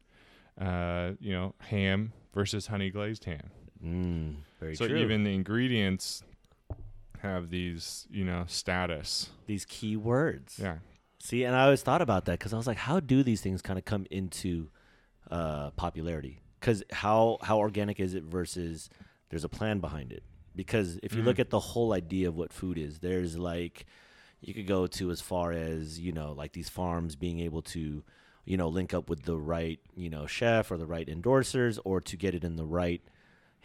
Uh, you know, ham versus honey glazed ham. Mm, very so true. even the ingredients have these, you know, status. these key words. Yeah. See, and I always thought about that because I was like, how do these things kind of come into uh, popularity? Because how how organic is it versus there's a plan behind it? Because if you look Mhm. at the whole idea of what food is, there's like you could go to as far as you know, like these farms being able to, you know, link up with the right you know chef or the right endorsers, or to get it in the right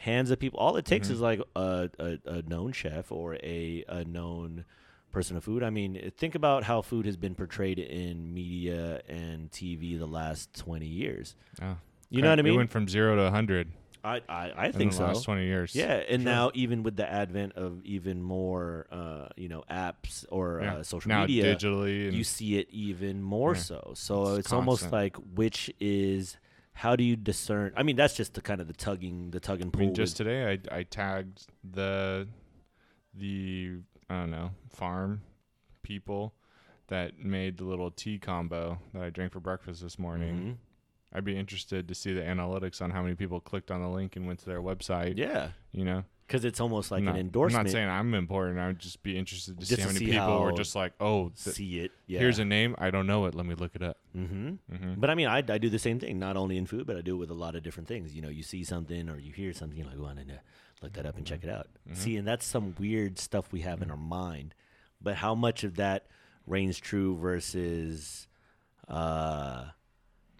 hands of people. All it takes Mhm. is like a, a, a known chef or a, a known person of food. I mean, think about how food has been portrayed in media and TV the last 20 years. Oh, You know what I mean? went from zero to 100 I, I, I in think the so. last 20 years. Yeah, and Sure. now even with the advent of even more, uh, you know, apps or Yeah. uh, social now media, digitally. You see it even more Yeah. so. So It's it's, almost like which is how do you discern? I mean, that's just the kind of the tugging, the tug and I pull. mean, just today I, I tagged the the I don't know farm people that made the little tea combo that I drank for breakfast this morning. Mhm. I'd be interested to see the analytics on how many people clicked on the link and went to their website. yeah, You know, because it's almost like an endorsement. I'm not saying I'm important. I would just be interested to Just see how many see people were how- just like, "Oh, th- see it. Yeah. here's a name. I don't know it. Let me look it up." Mm-hmm. hmm But I mean, I, I do the same thing, not only in food, but I do it with a lot of different things. You know, you see something or you hear something, you're like, go on and uh, look that up and check it out. Mhm. See, and that's some weird stuff we have in our mind. But how much of that reigns true versus uh,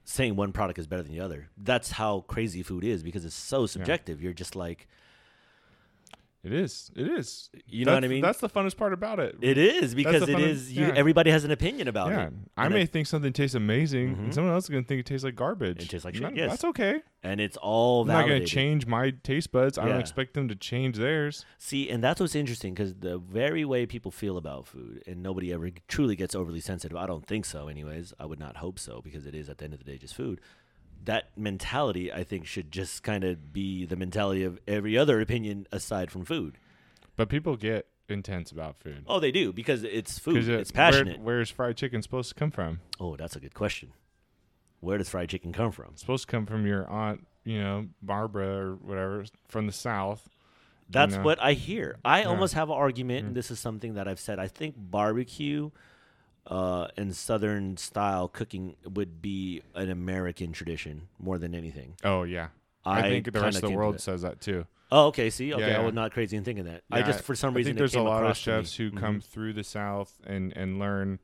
saying one product is better than the other? That's how crazy food is because it's so subjective. You're just like, It is. It is. you know what I mean? That's the funnest part about it. it is because it of- is. You, yeah. Everybody has an opinion about yeah, it. I may it- think something tastes amazing, Mhm. and someone else is gonna think it tastes like garbage. It tastes like shit, yes. that's okay. and it's all I'm not gonna change my taste buds. I don't expect them to change theirs. See, and that's what's interesting because the very way people feel about food, and nobody ever truly gets overly sensitive. I don't think so, anyways. I would not hope so because it is at the end of the day just food. That mentality, I think, should just kind of be the mentality of every other opinion aside from food. But people get intense about food. Oh, they do because it's food. it- it's passionate. Where, where's fried chicken supposed to come from? oh, that's a good question. Where does fried chicken come from? It's supposed to come from your aunt, you know, Barbara or whatever, from the south. That's know. what I hear. I Yeah. almost have an argument, Mm. and this is something that I've said. I think barbecue uh, and Southern style cooking would be an American tradition more than anything. Oh yeah, I, think the rest of the world says that too. Oh, okay. See, okay, Yeah, I was not crazy in thinking that. I just for some I reason there's a lot of chefs who Mhm. come through the South and and learn,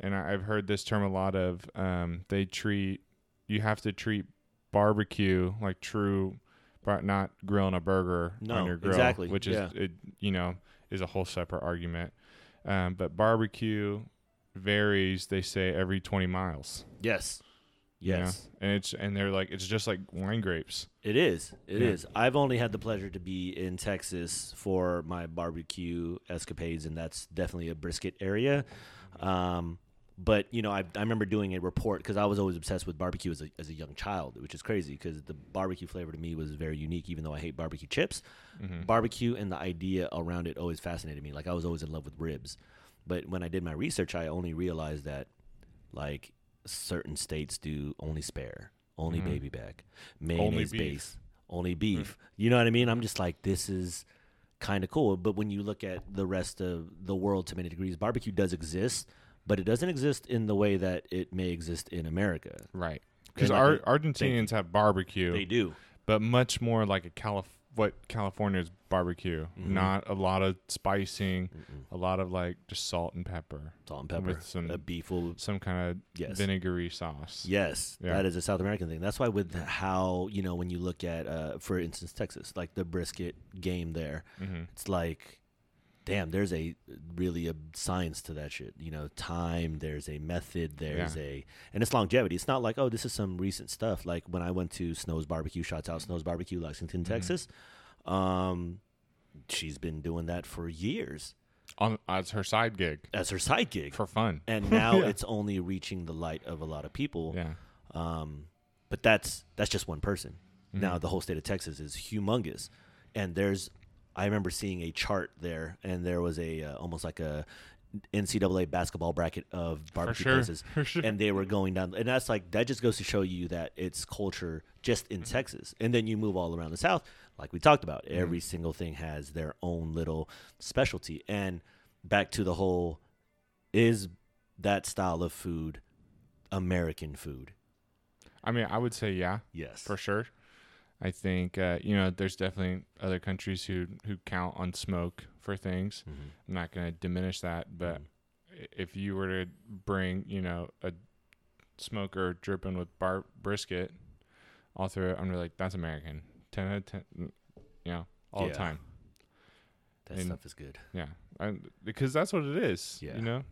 and I, I've heard this term a lot of. Um, they treat you have to treat barbecue like true, but not grilling a burger No, on your grill, exactly, which is yeah. it, you know is a whole separate argument. Um, but barbecue varies. They say every 20 miles. Yes, you know? yes, and it's and they're like it's just like wine grapes. it is. It is. Yeah. I've only had the pleasure to be in Texas for my barbecue escapades, and that's definitely a brisket area. Um, but you know, I, I remember doing a report because I was always obsessed with barbecue as a, as a young child, which is crazy because the barbecue flavor to me was very unique. Even though I hate barbecue chips, Mhm. barbecue and the idea around it always fascinated me. Like I was always in love with ribs, but when I did my research, I only realized that like certain states do only spare, only Mhm. baby back, mayonnaise beef. base, only beef. You know what I mean? I'm just like this is kind of cool. But when you look at the rest of the world to many degrees, barbecue does exist, but it doesn't exist in the way that it may exist in America. Right. Because like Ar- Argentinians have barbecue. They do. but much more like a Calif- what California's barbecue. Mhm. Not a lot of spicing, Mm-mm. a lot of like just salt and pepper, Salt and pepper. With some- a beef will some kind of yes. vinegary sauce. Yes, Yeah. that is a South American thing. That's why with how you know when you look at, uh, for instance, Texas, like the brisket game there, hmm it's like, damn, there's a really a science to that shit. You know, time. There's a method. There's Yeah. a and it's longevity. It's not like oh, this is some recent stuff. Like when I went to Snow's Barbecue, shouts out Snow's Barbecue, Lexington, Mhm. Texas. Um, she's been doing that for years On as her side gig as her side gig, for fun. and now Yeah. it's only reaching the light of a lot of people. Yeah. Um, but that's that's just one person. Mm-hmm. Now the whole state of Texas is humongous, and there's I remember seeing a chart there, and there was a uh, almost like a NCAA basketball bracket of barbecue sure, places, sure. and they were going down, and that's like that just goes to show you that it's culture just in Texas, and then you move all around the South, like we talked about. Every single thing has their own little specialty, and back to the whole is that style of food American food? I mean, I would say yeah, Yes, for sure. I think uh, you know there's definitely other countries who who count on smoke for things. Mhm. I'm not going to diminish that, but i- if you were to bring you know a smoker dripping with bar brisket all through it, I'm really like that's American. Ten out of ten, you know, all Yeah. the time. that and- stuff is good. Yeah, I, because that's what it is. Yeah. You know,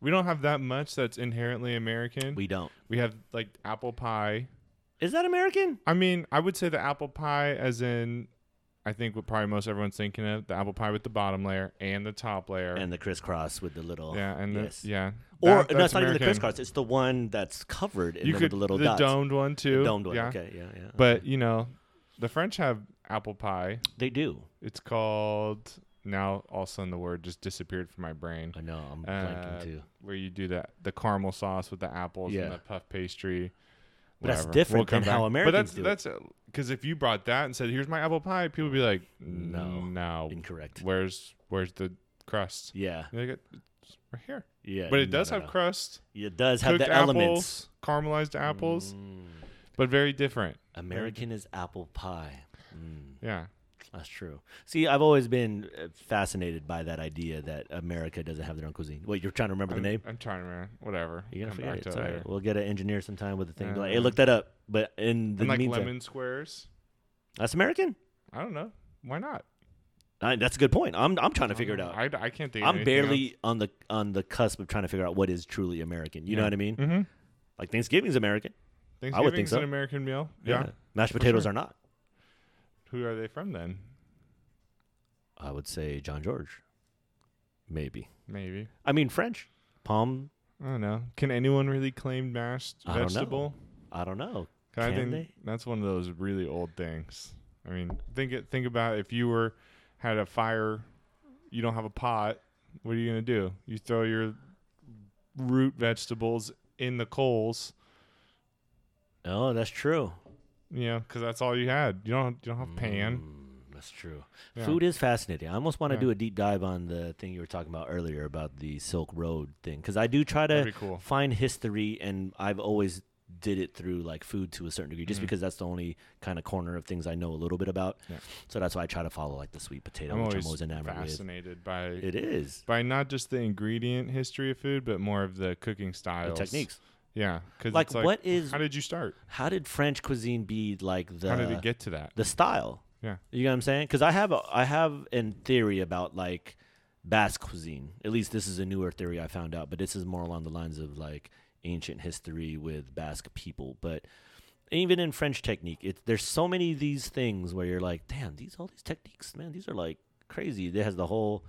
we don't have that much that's inherently American. We don't. We have like apple pie. Is that American? I mean, I would say the apple pie, as in, I think what probably most everyone's thinking of the apple pie with the bottom layer and the top layer. And the crisscross with the little yeah, and yes. the, yeah, or That- no, that's it's not even the crisscross. It's the one that's covered in You the, could the little the dots. domed one too. domed one. Yeah, Okay, yeah, yeah. but you know, the French have apple pie. they do. It's called now. All of a sudden, the word just disappeared from my brain. I know. I'm Uh, blanking too. where you do that the caramel sauce with the apples Yeah. and the puff pastry. But that's whatever. different come than how. Americans but do that's, That's because if you brought that and said, "Here's my apple pie," people would be like, No. "No. Incorrect. Where's where's the crust?" Yeah, like, "It's right here. yeah. But it no, does no, have no. crust, It does have the elements. apples, caramelized apples, Mm. but very different. American is apple pie. Mm, Yeah. That's true. See, I've always been uh, fascinated by that idea that America doesn't have their own cuisine. Wait, you're trying to remember I'm, the name? I'm trying to remember. Whatever. You're gonna Come forget it. it all We'll get an engineer sometime with the thing. like, hey, look that up. But in the and like meantime, lemon squares. that's American. I don't know. Why not? I, that's a good point. I'm I'm trying to figure it out. I, I can't think. I'm barely on the on the cusp of trying to figure out what is truly American. You know what I mean? Mm-hmm. Like Thanksgiving's American. Thanksgiving's so. an American meal. Yeah. Mashed potatoes sure. are not. Who are they from then? I would say John George. Maybe. Maybe. I mean French. Palm. I don't know. Can anyone really claim mashed I don't vegetable? I don't know. Can think they? that's one of those really old things. I mean, think it, think about if you were had a fire, you don't have a pot. What are you gonna do? You throw your root vegetables in the coals, Oh, that's true. You know, because that's all you had. You don't you don't have pan. Mm, that's true. Yeah. Food is fascinating. I almost want to Yeah. do a deep dive on the thing you were talking about earlier about the Silk Road thing because I do try to cool. find history, and I've always did it through like food to a certain degree, just Mhm. because that's the only kind of corner of things I know a little bit about. Yeah. So that's why I try to follow like the sweet potato, I'm which I'm always enamored with. fascinated by It is by not just the ingredient history of food, but more of the cooking the styles, techniques. Yeah, because Like, like, what is How did you start? how did French cuisine be like the how did it get to that? the style? Yeah. You know what I'm saying? Because I have a, I have in theory about like Basque cuisine. At least this is a newer theory I found out, but this is more along the lines of like ancient history with Basque people. But even in French technique, it, there's so many of these things where you're like, damn, these all these techniques, man, these are like crazy. It has the whole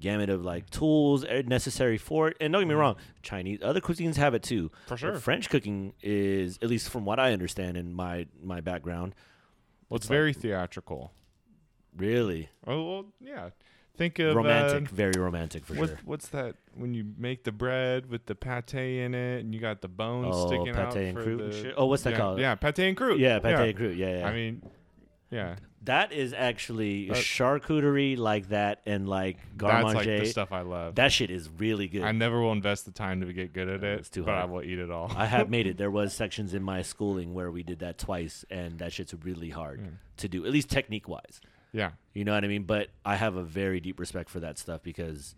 gamut of like tools necessary for it. And don't get me wrong, Chinese other cuisines have it too. For But sure. French cooking is, at least from what I understand in my my background, Well, it's it's like- very theatrical. really Oh well, yeah. Think of romantic, uh, very romantic for what, sure. What's that when you make the bread with the pate in it and you got the bones Oh, sticking out pate and for croûte and the shit. Oh, what's that yeah, called? Yeah, pâté en croûte. Yeah, pate yeah. and croûte. Yeah, yeah. I mean, yeah, that is actually That- charcuterie like that and like garde that's like the stuff I love. that shit is really good. I never will invest the time to get good at uh, it, it's too hard. but I hard. will eat it all. I have made it. There was sections in my schooling where we did that twice, and that shit's really hard Yeah. to do, at least technique wise. yeah, You know what I mean? But I have a very deep respect for that stuff because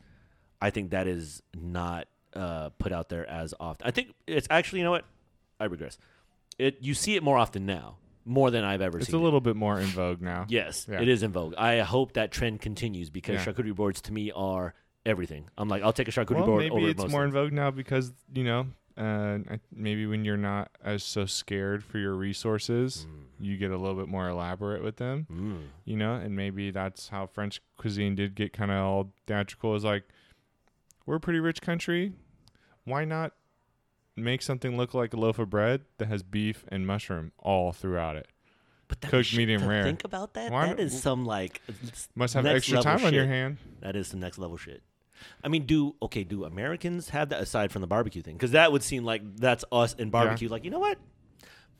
I think that is not uh, put out there as often. I think it's actually, you know what? I regress. It you see it more often now, more than I've ever it's seen. a it. little bit more in vogue now. Yes, Yeah. it is in vogue. I hope that trend continues because Yeah. charcuterie boards to me are everything. I'm like, I'll take a charcuterie well, board maybe over it's more in vogue now because you know, uh, maybe when you're not as so scared for your resources, you get a little bit more elaborate with them. Mm. you know, and maybe that's how French cuisine did get kind of all theatrical. Is like, we're a pretty rich country. Why not make something look like a loaf of bread that has beef and mushroom all throughout it. But that Cooked medium rare. Think about that. Why that is some like Must have extra time on your hand. That is some next level shit. I mean, do okay? Do Americans have that aside from the barbecue thing? Because that would seem like that's us in barbecue. Like, you know what?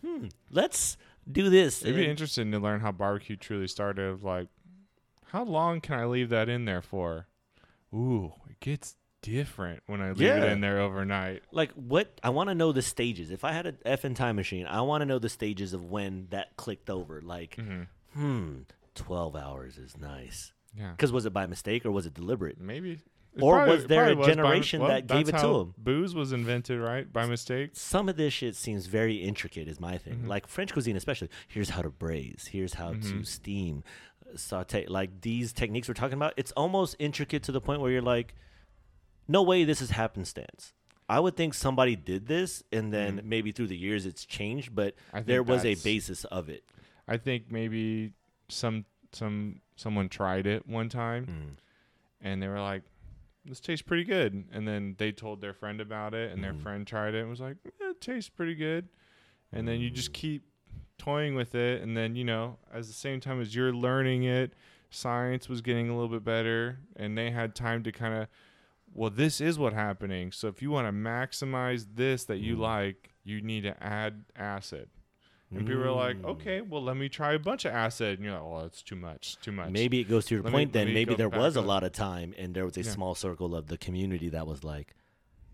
Hmm. Let's do this. It'd be interesting to learn how barbecue truly started. Like, how long can I leave that in there for? Ooh, it gets different when I leave Yeah. it in there overnight. like what? I want to know the stages. If I had an effing time machine, I want to know the stages of when that clicked over. Like, hmm hmm, twelve hours is nice. Yeah, Because was it by mistake or was it deliberate? maybe. It Or probably- was there probably a was by- generation well, that gave it to how 'em? Booze was invented, right, by mistake. some of this shit seems very intricate is my thing Mhm. like french cuisine especially here's how to braise here's how to Mhm. steam uh, saute like these techniques we're talking about it's almost intricate to the point where you're like no way this is happenstance i would think somebody did this and then Mhm. maybe through the years it's changed but there was a basis of it I think maybe some some someone tried it one time Mm. and they were like, "This tastes pretty good," and then they told their friend about it, and their Mhm. friend tried it and was like, "Yeah, "It tastes pretty good," and then you just Mm. keep toying with it, and then you know, as the same time as you're learning it, science was getting a little bit better, and they had time to kind of, well, this is what happening. So if you want to maximize this that you Mm. like, you need to add acid. And people are like, Mm. okay, well, let me try a bunch of acid. And you're like, well, it's too much, too much. maybe it goes to your Let point let then maybe there was a lot of time and there was a Yeah. small circle of the community that was like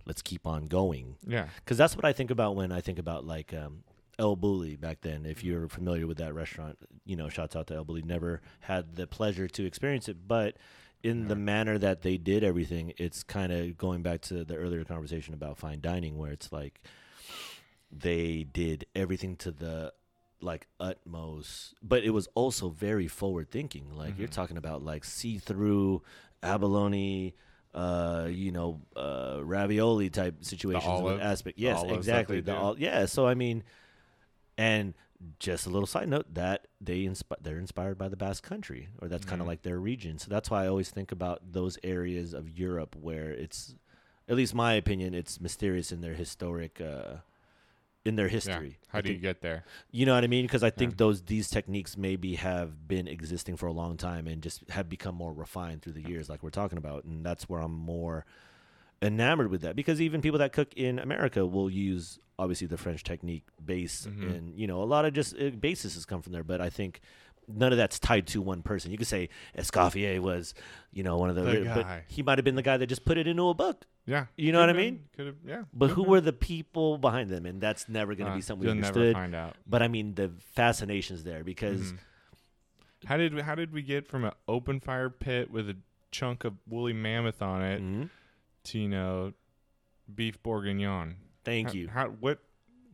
let's keep on going Yeah. because that's what I think about when I think about like um, El Bulli back then. If Mm-hmm. you're familiar with that restaurant, you know, shouts out to El Bulli. Never had the pleasure to experience it, but in the manner that they did everything, it's kind of going back to the earlier conversation about fine dining, where it's like they did everything to the like utmost, but it was also very forward thinking. Like you're Mhm. talking about like see through abalone. Uh, you know, uh, ravioli type situations with aspect. Yes, exactly. The yeah. So I mean, and just a little side note that they inspi- they're inspired by the Basque Country, or that's kind of like their region. So that's why I always think about those areas of Europe where it's, at least my opinion, it's mysterious in their historic, uh, in their Yeah. history. How I do you get there? you know what I mean? Because I think Yeah. those these techniques maybe have been existing for a long time and just have become more refined through the years, like we're talking about, and that's where I'm more enamored with that. Because even people that cook in America will use obviously the French technique base, Mhm. and you know a lot of just uh, bases has come from there. But I think none of that's tied to one person. You could say Escoffier was, you know, one of the, The but he might have been the guy that just put it into a book. Yeah. You know what I mean? Could've, yeah. But who been. were the people behind them? And that's never going to Uh, be something we understood. find out. But I mean, the fascination's there because Mhm. How did we, how did we get from an open fire pit with a chunk of woolly mammoth on it Mhm. Know beef bourguignon? thank How- you. How what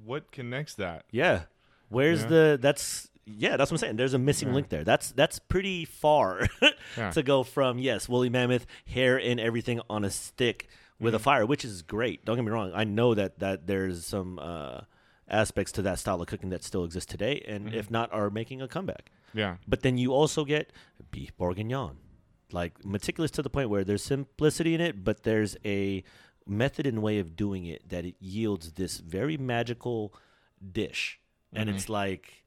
what connects that? Yeah, where's Yeah. the? That's yeah, that's what I'm saying. There's a missing Yeah. link there. That's that's pretty far Yeah. to go from yes, woolly mammoth, hair and everything on a stick with a Mhm. fire, which is great. Don't get me wrong. I know that that there's some uh, aspects to that style of cooking that still exists today, and Mhm. if not, are making a comeback. Yeah. But then you also get beef bourguignon, like meticulous to the point where there's simplicity in it, but there's a method and way of doing it that it yields this very magical dish. And Mhm. it's like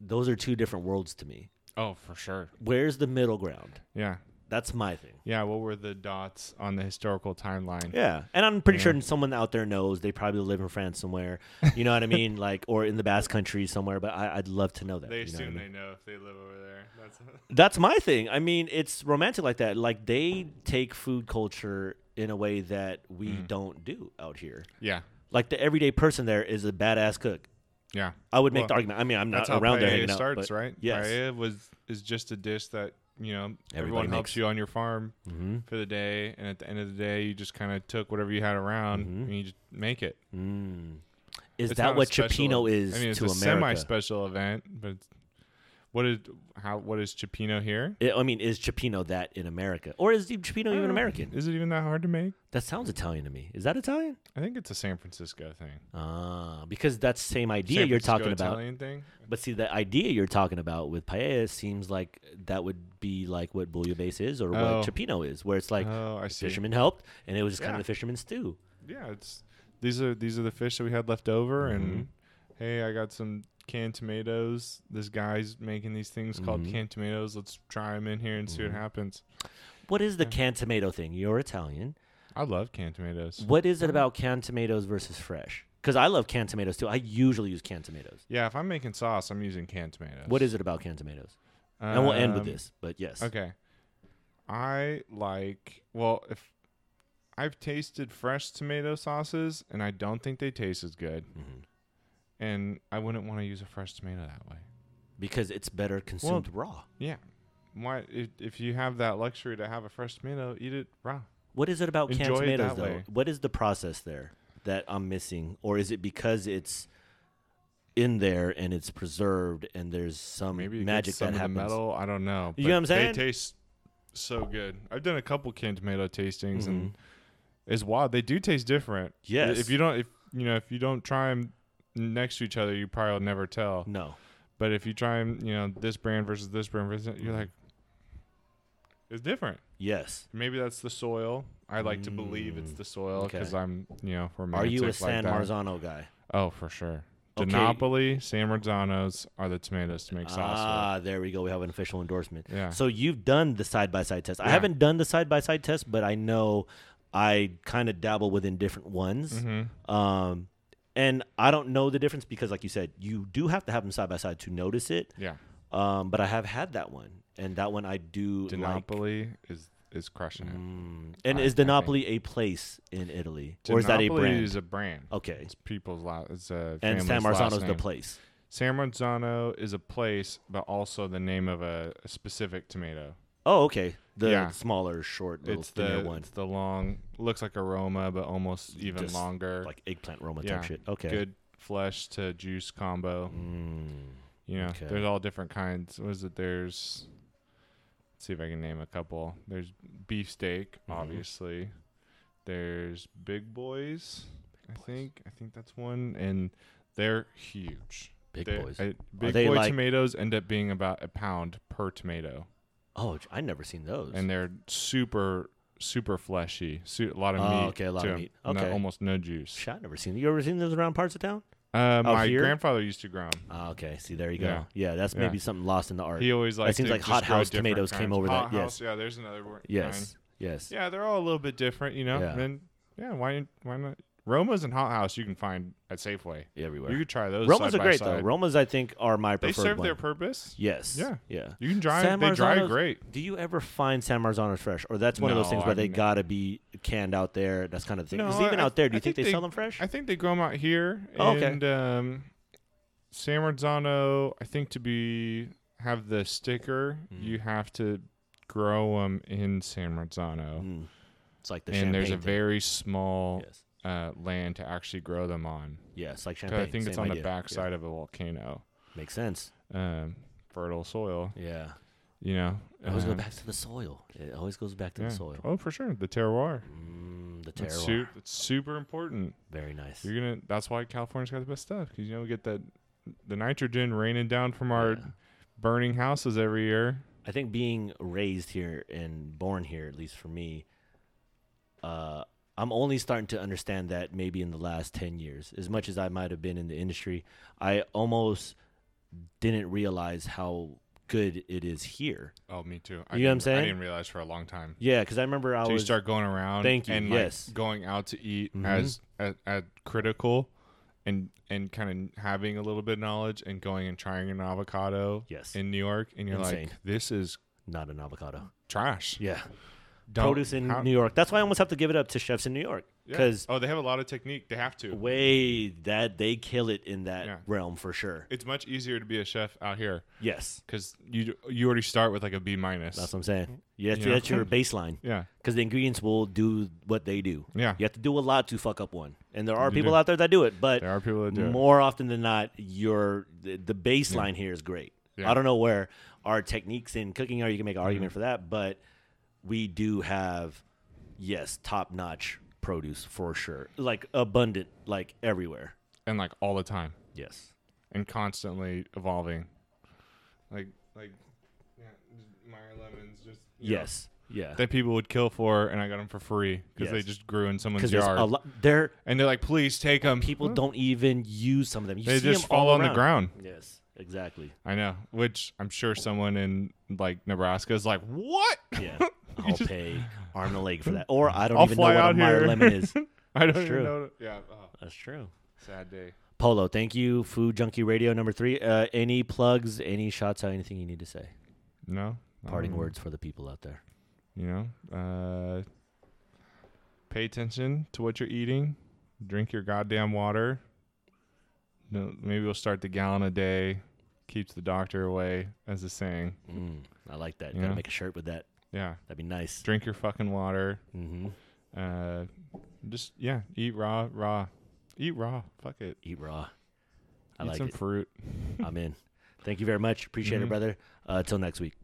those are two different worlds to me. Oh, for sure. Where's the middle ground? Yeah. That's my thing. Yeah. What were the dots on the historical timeline? Yeah, and I'm pretty Yeah. sure someone out there knows. They probably live in France somewhere, you know what I mean, like or in the Basque Country somewhere. But I, I'd love to know that. They you know I assume mean? they know if they live over there. That's That's my thing. I mean, it's romantic like that. Like they take food culture in a way that we Mhm. don't do out here. yeah. Like the everyday person there is a badass cook. Yeah. I would make Well, the argument. I mean, I'm not around there hanging out. starts, but, right? yes. Paella was is just a dish that you know Everybody everyone helps makes. you on your farm hmm for the day, and at the end of the day, you just kind of took whatever you had around Mhm. and you just make it. Mm. Is It's that a what special- Cioppino is I mean, it's to a America? semi-special event, but it's- what is how what is Cioppino here? I I mean, is Cioppino that in America, or is Cioppino even American? Is it even that hard to make? That sounds Italian to me. Is that Italian? I think it's a San Francisco thing. Ah, because that's the same idea San you're Francisco talking about. Italian thing. But see, the idea you're talking about with paella seems like that would be like what bouillabaisse is or Oh. what Cioppino is, where it's like oh, I see. fishermen helped and it was just kind Yeah. of the fisherman stew. Yeah, it's these are these are the fish that we had left over, and hey, I got some canned tomatoes. This guy's making these things called Mhm. canned tomatoes. Let's try them in here and see what Mhm. happens. What is the canned tomato thing? You're Italian. I love canned tomatoes. What is it about canned tomatoes versus fresh? Because I love canned tomatoes too. I usually use canned tomatoes. Yeah, if I'm making sauce, I'm using canned tomatoes. What is it about canned tomatoes? and we'll end with Um, this, but yes. Okay. I like well if I've tasted fresh tomato sauces and I don't think they taste as good Mhm. And I wouldn't want to use a fresh tomato that way. Because it's better consumed raw. Yeah. Why if, if you have that luxury to have a fresh tomato, eat it raw. What is it about canned Enjoy it tomatoes though? way. What is the process there that I'm missing, or is it because it's in there and it's preserved and there's some Maybe magic some that happens? metal, I don't know. You know what I'm saying? They taste so good. I've done a couple canned tomato tastings Mhm. and it's wild. They do taste different. Yes. If you don't if you know, if you don't try them next to each other, you probably will never tell. No. But if you try and you know, this brand versus this brand versus you're like, it's different. Yes. Maybe that's the soil. I like to believe it's Mm, the soil because okay. I'm, you know, Are romantic you a like San that. Marzano guy? Oh, for sure. Okay. San Marzanos are the tomatoes to make sauce Ah, there we go. We have an official endorsement. Yeah. So you've done the side by side test. I Yeah. haven't done the side by side test, but I know I kind of dabble within different ones. mm-hmm. Um, and I don't know the difference because, like you said, you do have to have them side by side to notice it. Yeah. Um, but I have had that one, and that one I do like. DiNapoli is is crushing it. Mm. And I- is DiNapoli a place in Italy, or is that a brand? is a brand. okay, It's people's lot. It's a and San Marzano is the place. San Marzano is a place, but also the name of a, a specific tomato. Oh, okay. The Yeah. smaller, short, little It's thinner the one, it's the long, looks like a Roma, but almost even Just longer. like eggplant Roma Yeah. type shit. Okay. Good flesh to juice combo. Mm. You know, Okay. there's all different kinds. What is it? There's let's see if I can name a couple. There's beefsteak, Mhm. obviously. There's big boys. I think I think that's one, and they're huge. Big They- boys. I- big they boy like- tomatoes end up being about a pound per tomato, oh, I never seen those. and they're super super fleshy. Su- a lot of Oh, meat. okay, a lot of meat. No- Okay. almost no juice. Shit, I never seen. You ever seen those around parts of town? Uh, my here? grandfather used to grow 'em. Ah, okay. See, there you go. Yeah. Yeah, that's Yeah. maybe something lost in the art. He always liked. seems like Hot House tomatoes came over Hot that, House, yes. yeah. There's another word. yes, yes. Yeah, they're all a little bit different, you know. Yeah. And yeah, why why not? Romas and Hot House you can find at Safeway. Everywhere. You could try those. Romas are great though. Romas, I think, are my preferred. They preferred serve one. their purpose. yes. Yeah. Yeah. You can dry. San they dry Marzano's- great. Do you ever find San Marzano's fresh, or that's one of those No, things where I've they gotta be canned out there? That's kind of the thing. Even I- out there, do I you think, think they, they- sell them fresh? I think they grow them out here. Oh, okay. And um, San Marzano, I think to be have the sticker, Mhm. you have to grow them in San Marzano. Mm. It's like the and there's a thing. very small yes, uh, land to actually grow them on. yeah, it's like champagne. I think it's on idea. the Yeah. backside of a volcano. Makes sense. Um, fertile soil, Yeah, you know. it always go Um, back to the soil. It always goes back to yeah. the soil. Oh, for sure, the terroir. Mm, the terroir. su- that's super important. Very nice. You're gonna. That's why California's got the best stuff because you know we get that the nitrogen raining down from our Yeah. burning houses every year. I think being raised here and born here, at least for me, uh, I'm only starting to understand that maybe in the last 10 years. As much as I might have been in the industry, I almost didn't realize how good it is here. Oh, me too. You know what I'm didn't- I didn't realize for a long time. Yeah, because I remember I So you start going around. Thank you, And yes. like going out to eat Mhm. as, as critical, and and kind of having a little bit of knowledge and going and trying an avocado yes, in New York, and you're Insane. like, this is not an avocado. trash. Yeah. Don't- Produce in how- New York. That's why I almost have to give it up to chefs in New York. yeah. Because oh, they have a lot of technique. They have to. way that they kill it in that Yeah. realm for sure. It's much easier to be a chef out here Yes. because you you already start with like a B minus. That's what I'm saying. You have Yeah. that's your baseline. Yeah, because the ingredients will do what they do. yeah. You have to do a lot to fuck up one, and there are You people do. out there that do it. But There are people that do it. more often than not, your the, the baseline here is great. Yeah. I don't know where our techniques in cooking are. You can make an argument Mhm. for that, but we do have yes, top notch produce for sure, like abundant, like everywhere. and like all the time Yes, and constantly evolving. Like like yeah, Meyer lemons just you know, yes, Yeah. that people would kill for, and I got them for free because they just grew in someone's yard. a lot. There, and they're like, "Please take them." people don't even use some of them. You They see just fall all on the ground. Yes, exactly. I know, which I'm sure someone in like Nebraska is like, "What?" Yeah, I'll just- pay arm and leg for that, or I don't I'll even know what a Meyer here. lemon is. I don't even true. know. Yeah, oh, That's true. sad day. Polo, thank you. Food Junkie Radio number three. Uh, any plugs? Any shots out? Anything you need to say? No Parting um, words for the people out there. You know, uh, pay attention to what you're eating. Drink your goddamn water. No, maybe we'll start the gallon a day. Keeps the doctor away, as a saying. Mm, I like that. Yeah. Gotta make a shirt with that. Yeah, That'd be nice. drink your fucking water. hmm Uh, just yeah, eat raw, raw, eat raw. Fuck it. Eat raw. I eat like some it. fruit. I'm in. Thank you very much. Appreciate it, Mhm. brother. Uh, till next week.